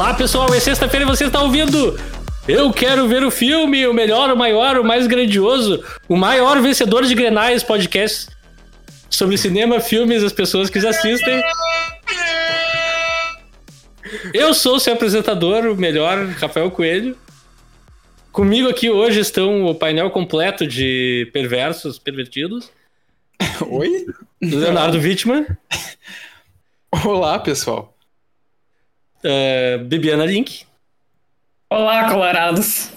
Olá pessoal, é sexta-feira e você está ouvindo Eu Quero Ver o Filme, o melhor, o maior, o mais grandioso, o maior vencedor de Grenais podcast sobre cinema, filmes, as pessoas que os assistem. Eu sou o seu apresentador, o melhor, Rafael Coelho. Comigo aqui hoje estão o painel completo de perversos, pervertidos. Oi? Leonardo Wittmann. Olá, pessoal. Uh, Bibiana Link. Olá, colorados.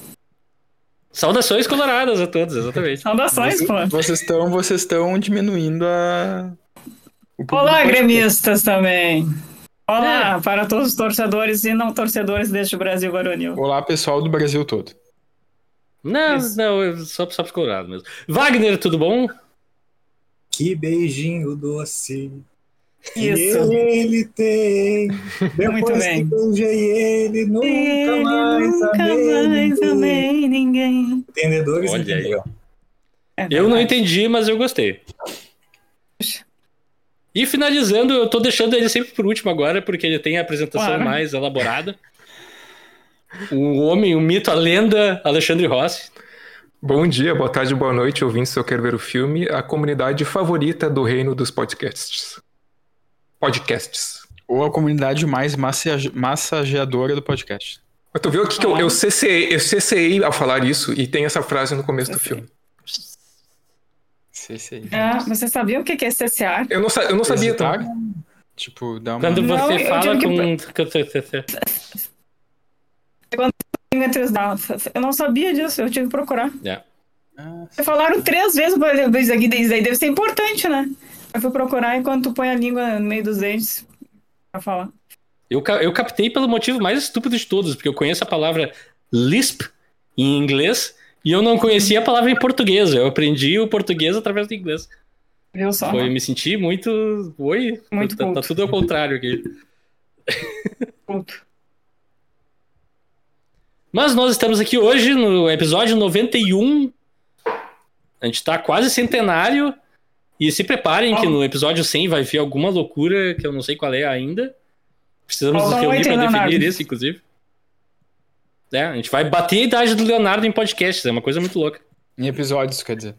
Saudações coloradas a todos, exatamente. Saudações, Você- pô. Vocês estão vocês estão diminuindo a. Olá, gremistas também. Olá para todos os torcedores e não torcedores deste Brasil Guaronil. Olá, pessoal do Brasil todo. Não, Isso. não, eu- só, só pros colorados mesmo. Wagner, tudo bom? Que beijinho doce que Isso. ele tem. Muito Depois que bem. beijei ele, nunca Ele mais nunca amei mais ninguém. amei ninguém. Entendedores Olha aí. entenderão. É Eu não entendi, mas eu gostei. E finalizando, eu tô deixando ele sempre por último agora, porque ele tem a apresentação Claro. mais elaborada. O homem, o mito, a lenda, Alexandre Rossi. Bom dia, boa tarde, boa noite, ouvintes. Eu quero ver o filme. A comunidade favorita do reino dos podcasts. Podcasts. Ou a comunidade mais massage- massageadora do podcast. Mas tu viu aqui que eu, eu, CCei, eu CCei ao falar isso e tem essa frase no começo do filme. Ah, você sabia o que que é CCR? Eu não, sa- eu não sabia, tá? Tipo, dá uma. Quando Não, você eu fala com. Entre os dados. Eu não sabia disso, eu tive que procurar. É. Ah, Vocês falaram três vezes, mas isso aqui isso aí deve ser importante, né? Eu fui procurar enquanto tu põe a língua no meio dos dentes pra falar. Eu, eu captei pelo motivo mais estúpido de todos, porque eu conheço a palavra lisp em inglês e eu não conhecia a palavra em português. Eu aprendi o português através do inglês. Viu só? Foi, me senti muito. Oi, Muito tá, tá tudo ao contrário aqui. Puto. Mas nós estamos aqui hoje no episódio 91. A gente tá quase centenário. E se preparem que no episódio 100 vai vir alguma loucura que eu não sei qual é ainda. Precisamos nos Faltam reunir para definir isso, inclusive. É, a gente vai bater a idade do Leonardo em podcasts. É uma coisa muito louca. em episódios, quer dizer.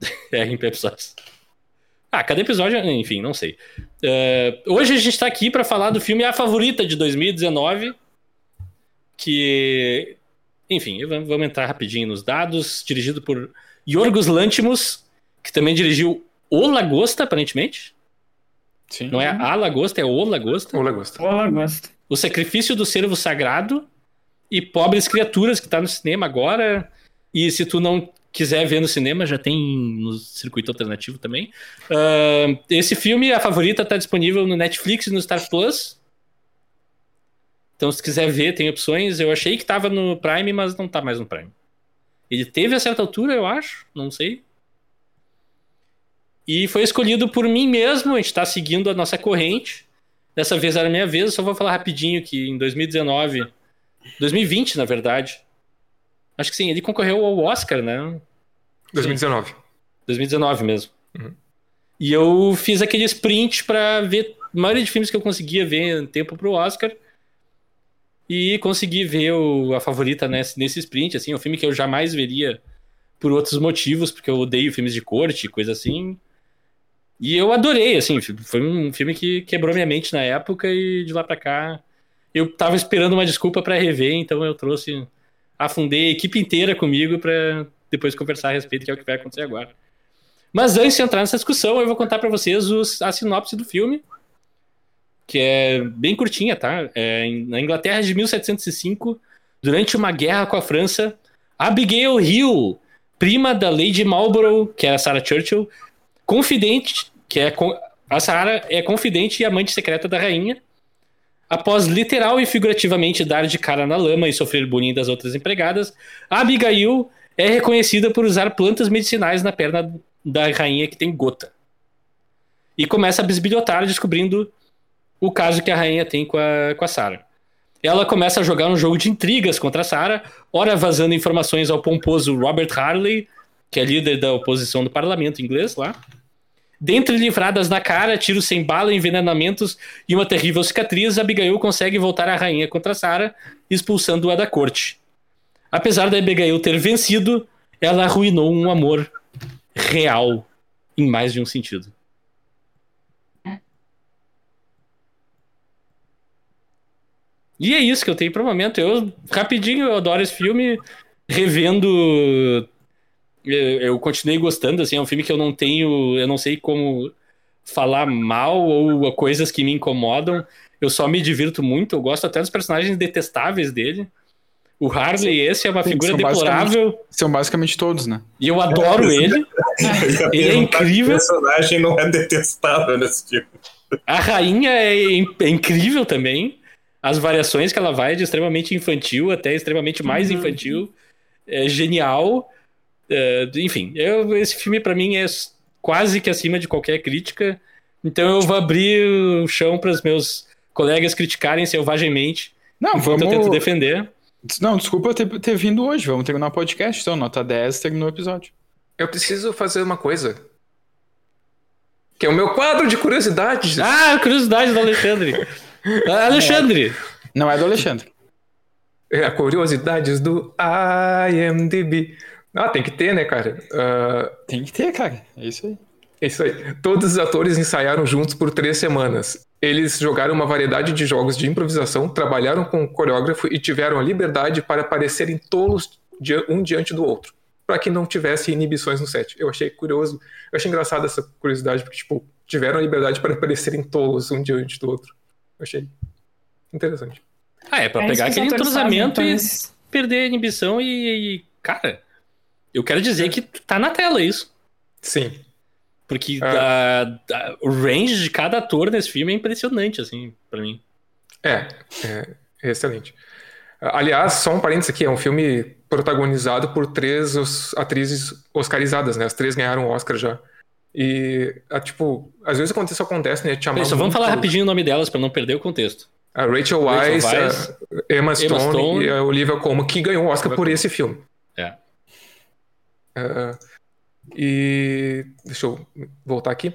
É, em episódios. Ah, cada episódio, enfim, não sei. É, hoje a gente tá aqui para falar do filme A Favorita de 2019. Que. Enfim, vamos vamos entrar rapidinho nos dados. Dirigido por Yorgos Lantimos, que também dirigiu O Lagosta, aparentemente. Sim. Não é A Lagosta, é O Lagosta. Ou lagosta. Olá, gosto. O Sacrifício do Servo Sagrado e Pobres Criaturas, que tá no cinema agora. E se tu não quiser ver no cinema, já tem no circuito alternativo também. Ah, esse filme, a favorita, tá disponível no Netflix e no Star Plus. Então, se quiser ver, tem opções. Eu achei que tava no Prime, mas não tá mais no Prime. Ele teve a certa altura, eu acho, não sei. E foi escolhido por mim mesmo, a gente tá seguindo a nossa corrente. Dessa vez era a minha vez, eu só vou falar rapidinho que em 2019, 2020 na verdade, acho que sim, ele concorreu ao Oscar, né? 2019. 2019 mesmo. Uhum. E eu fiz aquele sprint pra ver a maioria de filmes que eu conseguia ver em tempo pro Oscar. E consegui ver o, a favorita nesse, nesse sprint, assim, é um filme que eu jamais veria por outros motivos, porque eu odeio filmes de corte, coisa assim. E eu adorei, assim, foi um filme que quebrou minha mente na época e de lá pra cá eu tava esperando uma desculpa pra rever, então eu trouxe, afundei a equipe inteira comigo pra depois conversar a respeito, que é o que vai acontecer agora. Mas antes de entrar nessa discussão, eu vou contar pra vocês os- a sinopse do filme, que é bem curtinha, tá? É, na Inglaterra de 1705, durante uma guerra com a França, Abigail Hill, prima da Lady Marlborough, que era Sarah Churchill, confidente, que é a Sarah é confidente e amante secreta da rainha. Após literal e figurativamente dar de cara na lama e sofrer bullying das outras empregadas, Abigail é reconhecida por usar plantas medicinais na perna da rainha que tem gota. E começa a bisbilhotar descobrindo o caso que a rainha tem com a, com a Sarah. Ela começa a jogar um jogo de intrigas contra a Sarah, ora vazando informações ao pomposo Robert Harley, que é líder da oposição do parlamento inglês lá, Dentre livradas na cara, tiros sem bala, envenenamentos e uma terrível cicatriz, Abigail consegue voltar à rainha contra Sarah, expulsando-a da corte. Apesar da Abigail ter vencido, ela arruinou um amor real em mais de um sentido. E é isso que eu tenho pro momento. Eu, rapidinho, eu adoro esse filme. Revendo. Eu, eu continuei gostando, assim, é um filme que eu não tenho. Eu não sei como falar mal ou coisas que me incomodam. Eu só me divirto muito. Eu gosto até dos personagens detestáveis dele. O Harley, esse é uma Sim, figura são deplorável. São basicamente todos, né? E eu adoro ele. Ele é incrível. O personagem não é detestável nesse tipo. A rainha é, in- é incrível também. As variações que ela vai de extremamente infantil até extremamente mais infantil. É genial. É, enfim, eu- esse filme pra mim é quase que acima de qualquer crítica. Então eu vou abrir o chão para os meus colegas criticarem selvagemente. Não, enquanto eu tento vamos. defender. Não, desculpa ter, ter vindo hoje. Vamos terminar o podcast, então. Nota 10, terminou o episódio. Eu preciso fazer uma coisa. Que é o meu quadro de curiosidades. Ah, curiosidade do Alexandre. Ah, Alexandre, Não é do Alexandre. É a curiosidades do IMDb. Ah, tem que ter, né, cara? Ah, Tem que ter, cara. É isso aí. é isso aí. Todos os atores ensaiaram juntos por três semanas. Eles jogaram uma variedade de jogos de improvisação, trabalharam com o coreógrafo e tiveram a liberdade para parecerem tolos di- um diante do outro, para que não tivesse inibições no set. Eu achei curioso, eu achei engraçado essa curiosidade, porque, tipo, tiveram a liberdade para parecerem tolos um diante do outro. Eu achei interessante. Ah, é pra É pegar aquele entrosamento fazem, e parece. perder a inibição e, e, Cara, eu quero dizer que tá na tela isso. Sim. Porque É. a- a- o range de cada ator nesse filme é impressionante, assim, pra mim. É, é, excelente. Aliás, só um parênteses aqui, é um filme protagonizado por três os- atrizes oscarizadas, né? As três ganharam o Oscar já. E, ah, tipo, às vezes isso acontece, né? Só vamos muito- falar rapidinho o nome delas pra não perder o contexto. A Rachel Rachel Weisz, a Emma Stone, Stone. e a Olivia Colman, que ganhou o Oscar por esse filme. É. Ah, e deixa eu voltar aqui.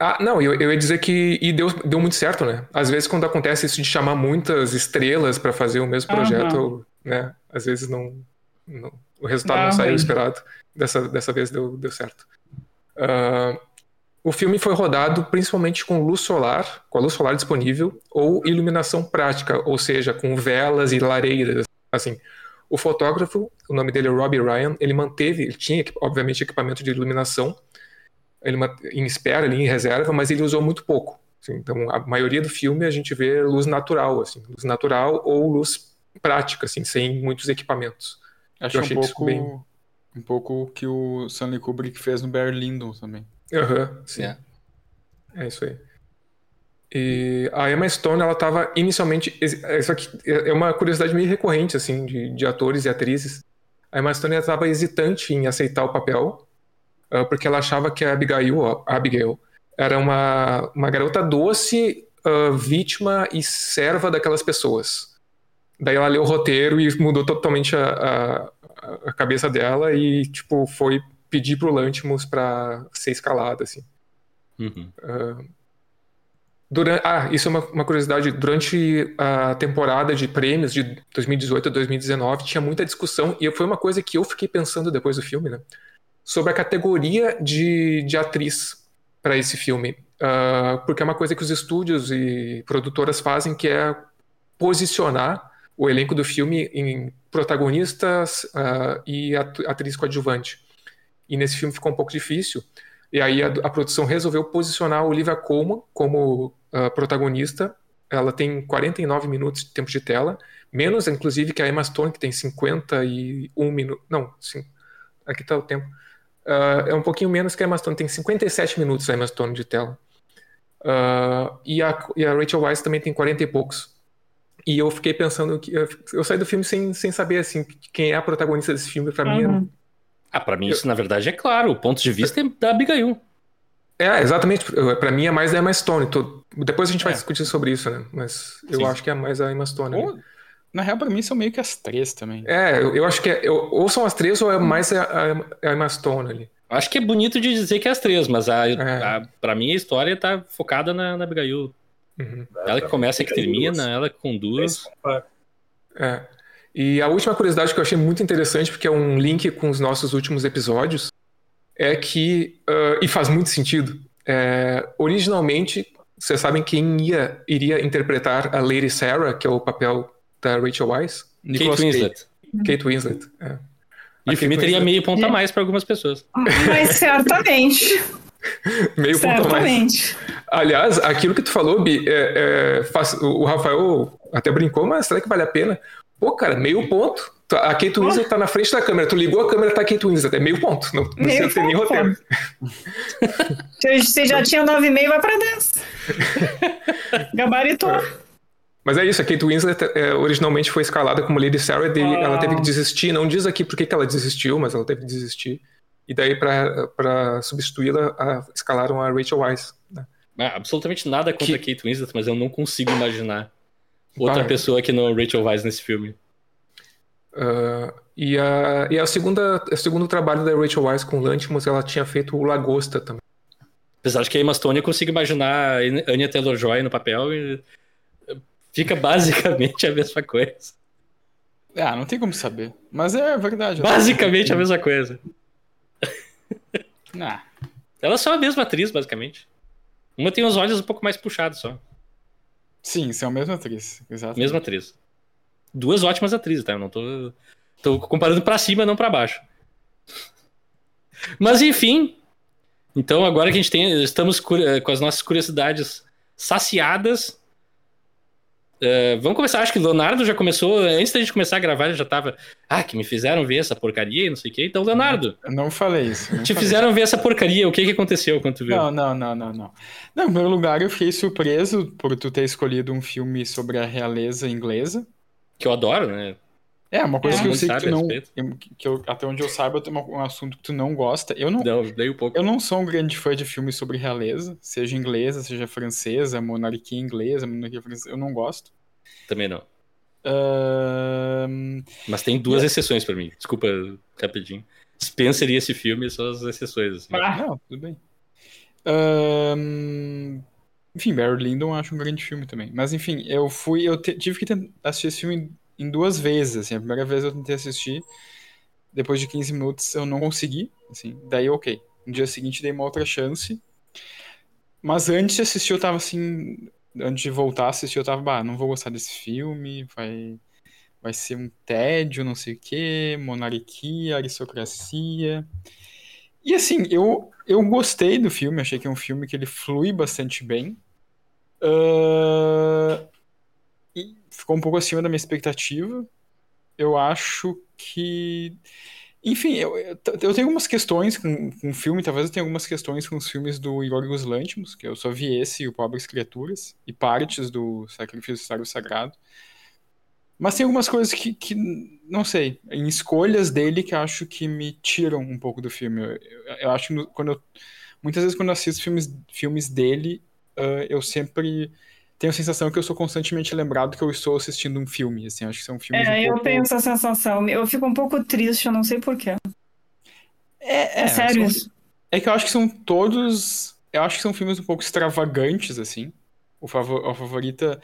Ah, não, eu, eu ia dizer que e deu, deu muito certo, né? Às vezes quando acontece isso de chamar muitas estrelas para fazer o mesmo projeto, né? Às vezes não, não- o resultado não Dá saiu esperado. Dessa, dessa vez deu, deu certo. Ah, o filme foi rodado principalmente com luz solar, com a luz solar disponível, ou iluminação prática, ou seja, com velas e lareiras, assim. O fotógrafo, o nome dele é Robbie Ryan, ele manteve, ele tinha, obviamente, equipamento de iluminação, ele em espera ali, em reserva, mas ele usou muito pouco. assim. então, a maioria do filme a gente vê luz natural, assim, luz natural ou luz prática, assim, sem muitos equipamentos. Acho Eu um pouco, bem- um pouco o que o Stanley Kubrick fez no Barry Lyndon também. Aham, sim. É. É isso aí. E a Emma Stone, ela estava inicialmente. Isso aqui é uma curiosidade meio recorrente, assim, de, de atores e atrizes. A Emma Stone estava hesitante em aceitar o papel, ah, porque ela achava que a Abigail, a Abigail era uma, uma garota doce, ah, vítima e serva daquelas pessoas. Daí ela leu o roteiro e mudou totalmente a, a, a cabeça dela e, tipo, foi pedir pro Lantimos para ser escalada, assim. Uhum. Durante, ah, isso é uma, uma curiosidade. Durante a temporada de prêmios de 2018 a 2019, tinha muita discussão, e foi uma coisa que eu fiquei pensando depois do filme, né? Sobre a categoria de, de atriz para esse filme. Ah, porque é uma coisa que os estúdios e produtoras fazem, que é posicionar o elenco do filme em protagonistas ah, e at- atriz coadjuvante. E nesse filme ficou um pouco difícil. E aí a, a produção resolveu posicionar Olivia Colman como ah, protagonista. Ela tem 49 minutos de tempo de tela, menos inclusive que a Emma Stone, que tem 51 minutos. Não, sim, aqui está o tempo. Ah, é um pouquinho menos que a Emma Stone, tem 57 minutos a Emma Stone de tela. Ah, e, a, e a Rachel Weisz também tem 40 e poucos. E eu fiquei pensando que. Eu, eu saí do filme sem, sem saber assim, quem é a protagonista desse filme. Pra mim, Uhum. Ah, pra mim isso na verdade é claro. O ponto de vista é da Abigail. É, exatamente. Pra mim é mais a Emma Stone. Tô- Depois a gente vai É. discutir sobre isso, né? Mas eu Sim. acho que é mais a Emma Stone. ali. Ou, na real, pra mim, são meio que as três também. É, eu, eu acho que é, eu- ou são as três ou é mais a, a- a Emma Stone ali. Acho que é bonito de dizer que é as três, mas a, É. a, pra mim a história tá focada na, na Abigail. Uhum. Ela que começa e que termina, ela que conduz. É. E a última curiosidade que eu achei muito interessante, porque é um link com os nossos últimos episódios, é que, ah, e faz muito sentido, é, originalmente, vocês sabem quem ia, iria interpretar a Lady Sarah, que é o papel da Rachel Weisz? Kate Nicolas. Winslet. Kate Winslet. é. E o filme Kate teria Winslet- meio ponto a É. mais pra algumas pessoas. Mas certamente. Meio ponto a mais. certamente. Aliás, aquilo que tu falou, Bi, é, é, faz- o Rafael até brincou, mas será que vale a pena? Pô, cara, meio ponto. A Kate Winslet tá na frente da câmera. Tu ligou a câmera, tá a Kate Winslet. É meio ponto. Não, não Meio precisa ter nem roteiro. Se você já tinha 9,5, vai pra 10. Gabaritou. Mas é isso, a Kate Winslet é, originalmente foi escalada como Lady Sarah, e Ah. ela teve que desistir. Não diz aqui por que que ela desistiu, mas ela teve que desistir. E daí, pra, pra substituí-la, a- escalaram a Rachel Weisz. né? Ah, absolutamente nada contra a Kate Winslet, mas eu não consigo imaginar outra Vai. pessoa que não Rachel Weisz nesse filme. Ah, e a, e a segunda, o segundo trabalho da Rachel Weisz com Lantimos, ela tinha feito o Lagosta também. Apesar de que a Emma Stone eu consigo imaginar a Anya Taylor-Joy no papel e fica basicamente a mesma coisa. Ah, não tem como saber. Mas é verdade. Basicamente a mesma coisa. Ah, Elas são a mesma atriz, basicamente. Uma tem os olhos um pouco mais puxados só. sim, são a mesma atriz. Exato. Mesma atriz. Duas ótimas atrizes, tá? Eu não tô. Tô comparando pra cima, não pra baixo. Mas enfim. Então, agora que a gente tem. Estamos eh, com as nossas curiosidades saciadas. eh, vamos começar. Acho que o Leonardo já começou. Antes da gente começar a gravar, ele já tava. Ah, que me fizeram ver essa porcaria e não sei o quê. Então, Leonardo, Eu não falei isso. não te falei. fizeram ver essa porcaria. O que que aconteceu quando tu viu? Não, não, não, não, não. Não, em primeiro lugar, eu fiquei surpreso por tu ter escolhido um filme sobre a realeza inglesa. Que eu adoro, né? É, uma coisa É. que eu sei que tu não. que eu- até onde eu saiba, é um assunto que tu não gosta. Eu não, Não, dei um pouco. eu não sou um grande fã de filmes sobre realeza, seja inglesa, seja francesa, monarquia inglesa, monarquia francesa. Eu não gosto. Também não. Ahn, Mas tem duas exceções pra mim. Desculpa, rapidinho. Spencer e esse filme são as exceções. Assim. Ah, Não, tudo bem. Ahn, enfim, Barry Lyndon acho um grande filme também. Mas enfim, eu fui, eu te- tive que assistir esse filme em duas vezes, assim. A primeira vez eu tentei assistir, depois de 15 minutos eu não consegui, assim. Daí, ok. No dia seguinte dei uma outra chance. Mas antes de assistir eu tava assim, antes de voltar a assistir eu tava, bah, não vou gostar desse filme, vai vai ser um tédio, não sei o quê, monarquia, aristocracia. E assim, eu, eu gostei do filme, achei que é um filme que ele flui bastante bem. Ah, e ficou um pouco acima da minha expectativa. Eu acho que. Enfim, eu, eu, tenho algumas questões com, com o filme, talvez eu tenha algumas questões com os filmes do Yorgos Lanthimos, que eu só vi esse e o Pobres Criaturas, e partes do Sacrifício Sábio Sagrado. Mas tem algumas coisas que, que, não sei, em escolhas dele que eu acho que me tiram um pouco do filme. Eu, eu- eu acho que quando eu, muitas vezes quando eu assisto filmes, filmes dele, ah, eu sempre tenho a sensação que eu sou constantemente lembrado que eu estou assistindo um filme. Assim, acho que são filmes um É, eu pouco... tenho essa sensação. Eu fico um pouco triste, eu não sei porquê. É, É, é, sério isso. É que eu acho que são todos. Eu acho que são filmes um pouco extravagantes, assim. O Favor, a Favorita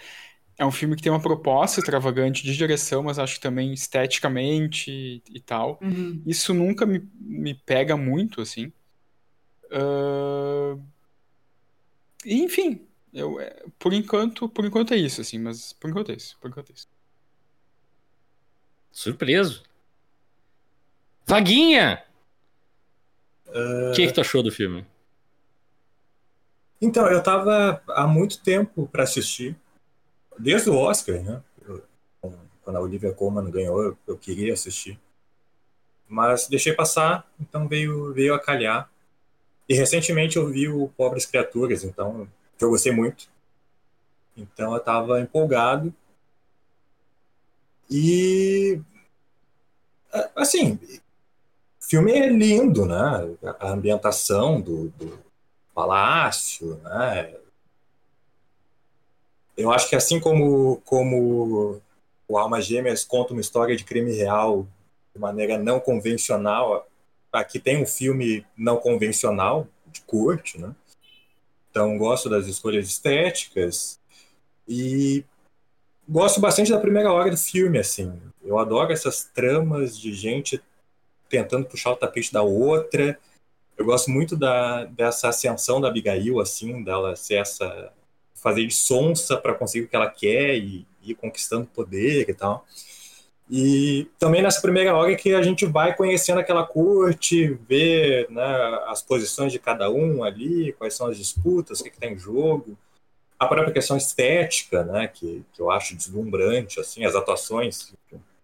é um filme que tem uma proposta extravagante de direção, mas acho que também esteticamente e, e tal. Uhum. Isso nunca me, me pega muito, assim. Ah, e, Enfim, eu, é, por enquanto, por enquanto é isso, assim, mas por enquanto é isso, por enquanto é isso. Surpreso. Vaguinha! O que, que tu achou do filme? Então, eu tava há muito tempo para assistir, desde o Oscar, né? Eu- quando a Olivia Colman ganhou, eu, eu queria assistir. Mas deixei passar, então veio, veio a calhar. E recentemente eu vi o Pobres Criaturas, então, que eu gostei muito. Então eu tava empolgado. E. Assim, o filme é lindo, né? A ambientação do, do palácio, né? Eu acho que assim como, como o Alma Gêmeas conta uma história de crime real de maneira não convencional, aqui tem um filme não convencional, de corte, né? Então, gosto das escolhas estéticas e gosto bastante da primeira hora do filme, assim. Eu adoro essas tramas de gente tentando puxar o tapete da outra. Eu gosto muito da, dessa ascensão da Abigail, assim, dela ser essa. Fazer de sonsa para conseguir o que ela quer e ir conquistando poder e tal. E também nessa primeira hora que a gente vai conhecendo aquela corte, ver né, as posições de cada um ali, quais são as disputas, o que, está em jogo. A própria questão estética, né, que, que eu acho deslumbrante, assim, as atuações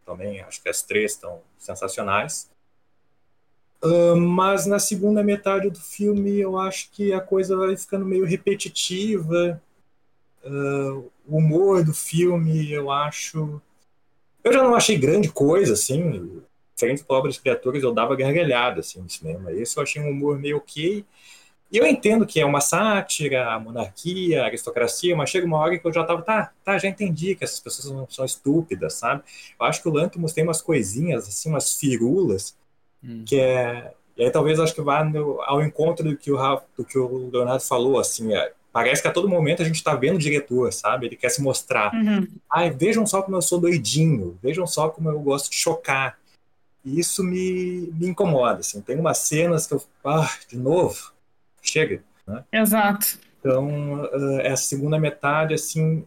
também, acho que as três estão sensacionais. Uh, mas na segunda metade do filme eu acho que a coisa vai ficando meio repetitiva. Uh, o humor do filme eu acho eu já não achei grande coisa, assim. Diferente de pobres criaturas, eu dava gargalhada, assim, no cinema. Esse eu achei um humor meio ok. E eu entendo que é uma sátira, a monarquia, a aristocracia, mas chega uma hora que eu já tava, tá, tá, já entendi que essas pessoas não são estúpidas, sabe? Eu acho que o Lanthimos tem umas coisinhas, assim, umas firulas, hum. que é... E aí talvez acho que vá no, ao encontro do que, o, do que o Leonardo falou, assim, é, Parece que a todo momento a gente está vendo o diretor, sabe? Ele quer se mostrar. Uhum. Ai, vejam só como eu sou doidinho, vejam só como eu gosto de chocar. E isso me, me incomoda, assim. Tem umas cenas que eu... Ah, de novo? Chega, né? Exato. Então, uh, essa segunda metade, assim...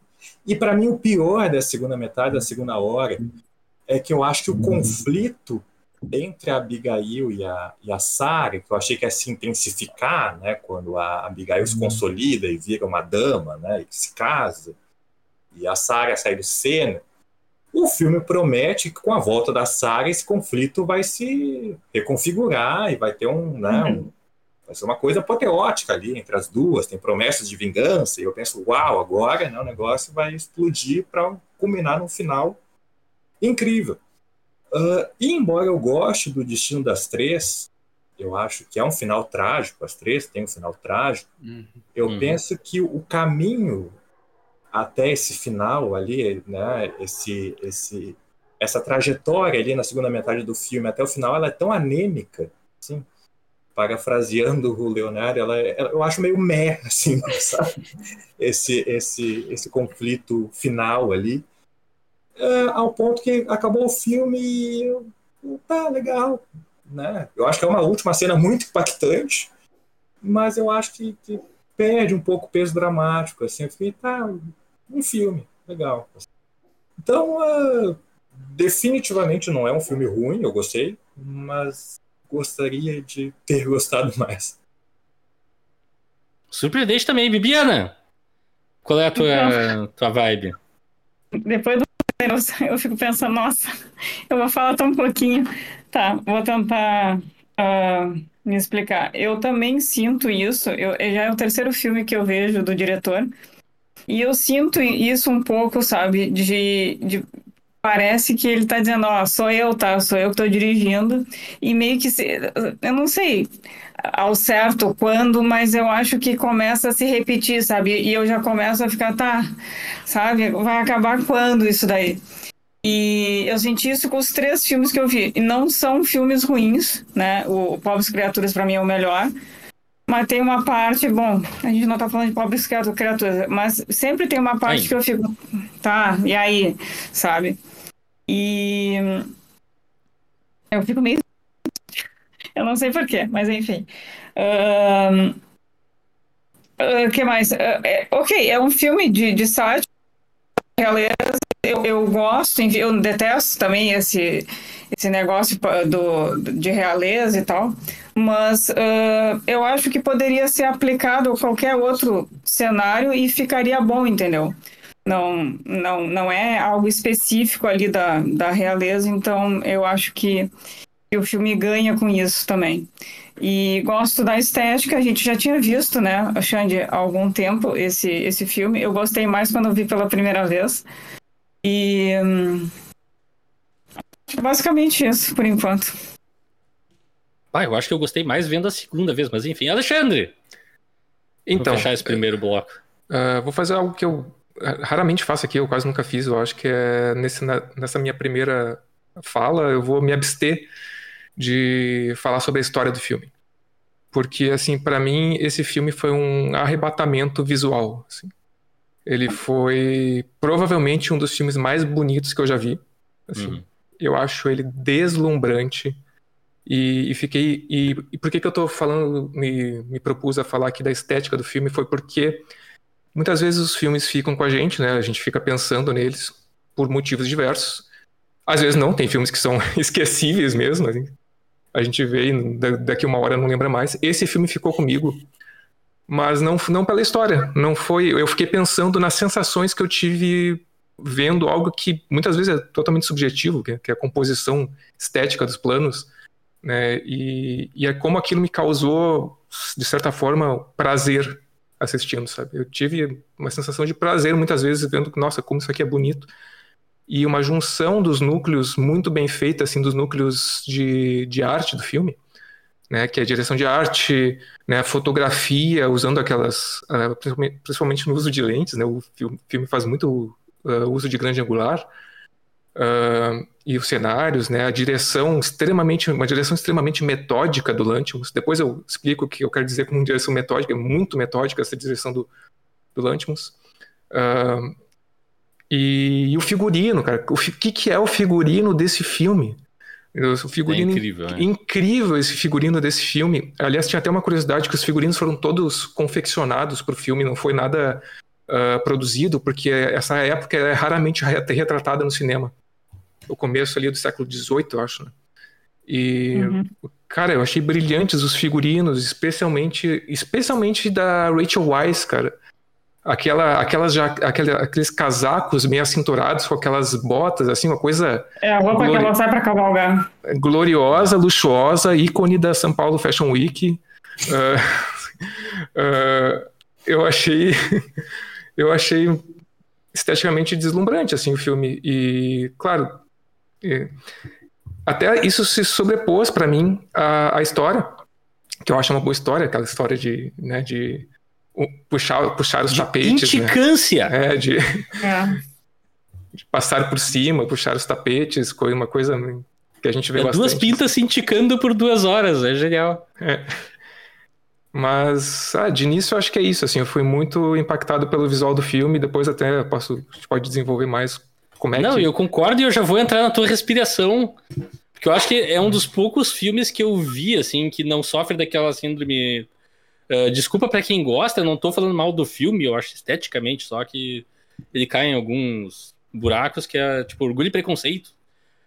E para mim o pior da segunda metade, da segunda hora, é que eu acho que o conflito entre a Abigail e a, e a Sarah, que eu achei que ia se intensificar, né, quando a Abigail se uhum. consolida e vira uma dama, né, e se casa, e a Sarah sai do cena, o filme promete que com a volta da Sarah esse conflito vai se reconfigurar e vai ter um, né, uhum. um vai ser uma coisa apoteótica ali entre as duas, tem promessas de vingança, e eu penso, uau, agora né, o negócio vai explodir para culminar num final incrível. Uh, e embora eu goste do destino das três, eu acho que é um final trágico, as três têm um final trágico, uhum. eu uhum. penso que o caminho até esse final ali, né, esse, esse, essa trajetória ali na segunda metade do filme até o final, ela é tão anêmica, assim, parafraseando o Leonardo, ela, ela, eu acho meio meh, assim, sabe? Esse, esse, esse conflito final ali é, ao ponto que acabou o filme e eu, tá legal, né? Eu acho que é uma última cena muito impactante, mas eu acho que, que perde um pouco o peso dramático, assim, eu fiquei, tá, um filme, legal. Então, uh, definitivamente não é um filme ruim, eu gostei, mas gostaria de ter gostado mais. Surpreendente também, Bibiana. Qual é a tua, então, tua vibe? Depois do eu, eu fico pensando, nossa, eu vou falar tão pouquinho. Tá, vou tentar uh, me explicar. Eu também sinto isso, eu, já é o terceiro filme que eu vejo do diretor, e eu sinto isso um pouco, sabe, de, de parece que ele tá dizendo, ó, sou eu, tá? Sou eu que tô dirigindo. E meio que, se, eu não sei ao certo quando, mas eu acho que começa a se repetir, sabe? E eu já começo a ficar, tá, sabe? Vai acabar quando isso daí? E eu senti isso com os três filmes que eu vi. E não são filmes ruins, né? O Pobres Criaturas, para mim, é o melhor. Mas tem uma parte, bom, a gente não tá falando de pobres criaturas, mas sempre tem uma parte aí. que eu fico, tá, e aí, sabe? E eu fico meio. Não sei porquê, mas enfim. O uh, que mais? Uh, é, ok, é um filme de, de sátira, realeza. Eu, eu gosto, eu detesto também esse, esse negócio do, de realeza e tal, mas uh, eu acho que poderia ser aplicado a qualquer outro cenário e ficaria bom, entendeu? não, não, não é algo específico ali da, da realeza, então eu acho que, que o filme ganha com isso também. E gosto da estética, a gente já tinha visto, né, Xande, há algum tempo esse, esse filme. Eu gostei mais quando eu vi pela primeira vez. E. Hum, basicamente isso, por enquanto. Ah, eu acho que eu gostei mais vendo a segunda vez, mas enfim. Alexandre! Então. Vou fechar esse primeiro bloco. Uh, vou fazer algo que eu raramente faço aqui, eu quase nunca fiz. Eu acho que é nesse, nessa minha primeira fala, eu vou me abster de falar sobre a história do filme. Porque, assim, para mim, esse filme foi um arrebatamento visual. Assim. Ele foi provavelmente um dos filmes mais bonitos que eu já vi. Assim. Uhum. Eu acho ele deslumbrante. E, e fiquei. E, e, por que, que eu tô falando, me, me propus a falar aqui da estética do filme? Foi porque muitas vezes os filmes ficam com a gente, né? A gente fica pensando neles por motivos diversos. Às vezes não, tem filmes que são esquecíveis mesmo. Assim a gente vê e daqui uma hora não lembra mais. Esse filme ficou comigo, mas não, não pela história. Não foi. Eu fiquei pensando nas sensações que eu tive vendo algo que muitas vezes é totalmente subjetivo, que é, é a composição estética dos planos, né? E, e é como aquilo me causou, de certa forma, prazer assistindo, sabe? Eu tive uma sensação de prazer muitas vezes vendo, nossa, como isso aqui é bonito e uma junção dos núcleos muito bem feita, assim, dos núcleos de, de arte do filme, né, que é direção de arte, né, fotografia, usando aquelas, uh, principalmente no uso de lentes, né, o filme faz muito uh, uso de grande angular, uh, e os cenários, né, a direção extremamente, uma direção extremamente metódica do Lantimos. Depois eu explico o que eu quero dizer com direção metódica, é muito metódica essa direção do, do Lantimos. Uh, e, e o figurino, cara. O que, que é o figurino desse filme? O figurino é incrível, é. incrível esse figurino desse filme. Aliás, tinha até uma curiosidade que os figurinos foram todos confeccionados para o filme, não foi nada uh, produzido, porque essa época é raramente retratada no cinema. O começo ali do século XVIII, eu acho. Né? E, uhum. cara, eu achei brilhantes os figurinos, especialmente, especialmente da Rachel Weisz, cara aquela, aquelas já, aquele, aqueles casacos meio acinturados com aquelas botas, assim, uma coisa. É a roupa glori... que ela sai para cavalgar. Gloriosa, luxuosa, ícone da São Paulo Fashion Week. Uh, uh, eu achei. eu achei esteticamente deslumbrante, assim, o filme. E, claro. E, até isso se sobrepôs para mim a história, que eu acho uma boa história, aquela história de, né, de puxar, puxar os de tapetes. Né? Inticância. Né? É, de, é. de, passar por cima, puxar os tapetes, foi uma coisa que a gente vê é, bastante. Duas pintas se inticando por duas horas, é genial. É. Mas, ah, de início eu acho que é isso, assim, eu fui muito impactado pelo visual do filme, depois até posso, a gente pode desenvolver mais como é Não, que... eu concordo e eu já vou entrar na tua respiração, porque eu acho que é um dos poucos filmes que eu vi, assim, que não sofre daquela síndrome Uh, desculpa para quem gosta, eu não tô falando mal do filme, eu acho esteticamente, só que ele cai em alguns buracos que é tipo orgulho e preconceito.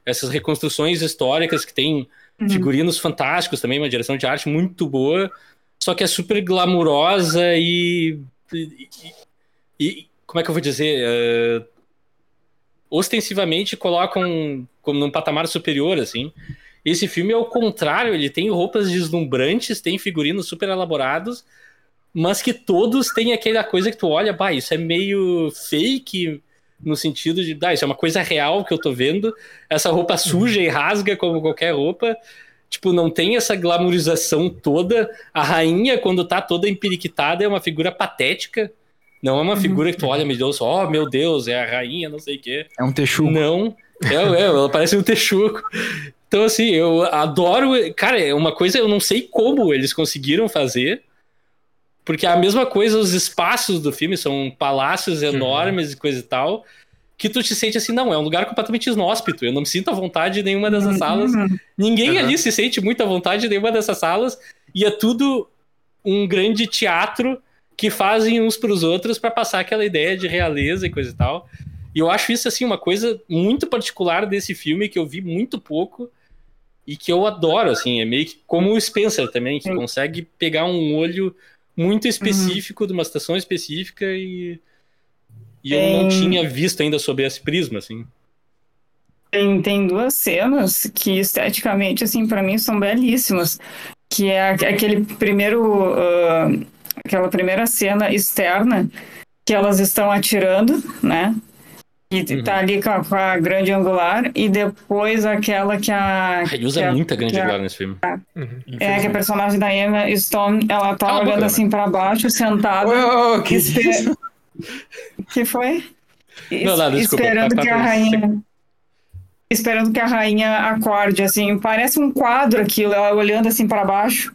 Essas reconstruções históricas que tem uhum. figurinos fantásticos também, uma direção de arte muito boa, só que é super glamurosa e. e, e como é que eu vou dizer? Uh, ostensivamente colocam como num patamar superior, assim. Esse filme é o contrário, ele tem roupas deslumbrantes, tem figurinos super elaborados, mas que todos têm aquela coisa que tu olha, bah, isso é meio fake, no sentido de, ah, isso é uma coisa real que eu tô vendo, essa roupa suja e rasga como qualquer roupa, tipo, não tem essa glamorização toda, a rainha, quando tá toda empiriquitada, é uma figura patética, não é uma uhum. figura que tu olha, meu Deus, oh, meu Deus, é a rainha, não sei o quê. É um texugo. Não, é, é, ela parece um texugo. Então, assim, eu adoro. Cara, é uma coisa eu não sei como eles conseguiram fazer. Porque é a mesma coisa, os espaços do filme são palácios enormes uhum. e coisa e tal. Que tu te sente assim, não, é um lugar completamente inóspito. Eu não me sinto à vontade em nenhuma dessas uhum. salas. Ninguém uhum. ali se sente muito à vontade em nenhuma dessas salas. E é tudo um grande teatro que fazem uns para os outros para passar aquela ideia de realeza e coisa e tal. E eu acho isso assim uma coisa muito particular desse filme que eu vi muito pouco e que eu adoro, assim, é meio que como o Spencer também, que consegue pegar um olho muito específico uhum. de uma situação específica e, e eu não tinha visto ainda sob esse prisma, assim. Tem, tem duas cenas que esteticamente, assim, para mim são belíssimas, que é aquele primeiro, uh, aquela primeira cena externa que elas estão atirando, né? Que uhum. tá ali com a, com a, grande angular, e depois aquela que a. Ele usa que muita grande angular nesse filme. uhum. É, que a personagem da Emma Stone, ela tá ah, olhando bacana. assim pra baixo, sentada. Oh, que, esper... que foi? Não, nada, desculpa, Esperando tá, tá, que a rainha. esperando que a rainha acorde, assim, parece um quadro aquilo, ela olhando assim para baixo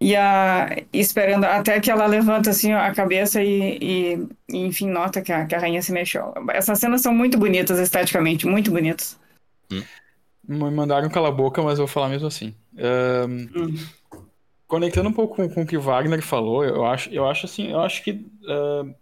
e a, esperando até que ela levanta assim a cabeça e, e, e enfim nota que a, que a rainha se mexeu. Essas cenas são muito bonitas esteticamente, muito bonitas. Hum. Me mandaram cala a boca, mas eu vou falar mesmo assim. Um, hum. Conectando um pouco com, com, o que Wagner falou, eu acho, eu acho assim, eu acho que uh,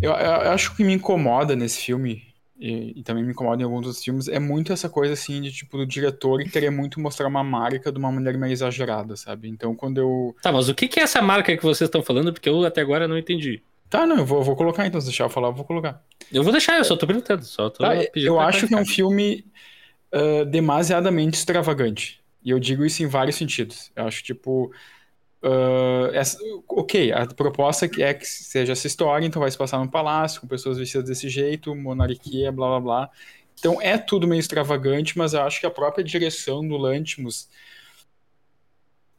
eu, eu, acho que me incomoda nesse filme e, e, também me incomoda em alguns outros filmes, é muito essa coisa assim de tipo do diretor querer muito mostrar uma marca de uma maneira meio exagerada, sabe? Então quando eu. Tá, mas o que, que é essa marca que vocês estão falando? Porque eu até agora não entendi. Tá, não, eu vou, vou colocar então, se deixar eu falar, eu vou colocar. Eu vou deixar, eu só tô perguntando, só tô tá, Eu acho que é um filme uh, demasiadamente extravagante. E eu digo isso em vários sentidos. Eu acho, tipo. Uh, essa, ok, a proposta é que seja essa história, então vai se passar num palácio, com pessoas vestidas desse jeito, monarquia, blá blá blá. Então é tudo meio extravagante, mas eu acho que a própria direção do Lantimos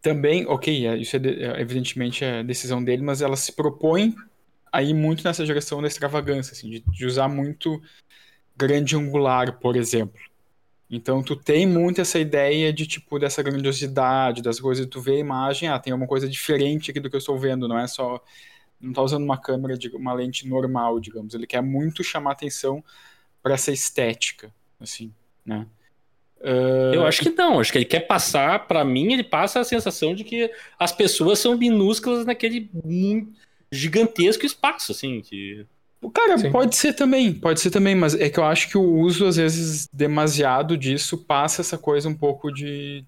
também, ok, é, isso é, é, evidentemente é decisão dele, mas ela se propõe aí muito nessa direção da extravagância, assim, de, de usar muito grande angular, por exemplo. Então tu tem muito essa ideia de tipo dessa grandiosidade, das coisas, tu vê a imagem, ah, tem uma coisa diferente aqui do que eu estou vendo, não é só não tá usando uma câmera de uma lente normal, digamos. Ele quer muito chamar atenção para essa estética, assim, né? Uh... Eu acho que não, acho que ele quer passar, para mim, ele passa a sensação de que as pessoas são minúsculas naquele gigantesco espaço, assim, que Cara, Sim. pode ser também, pode ser também, mas é que eu acho que o uso, às vezes, demasiado disso passa essa coisa um pouco de.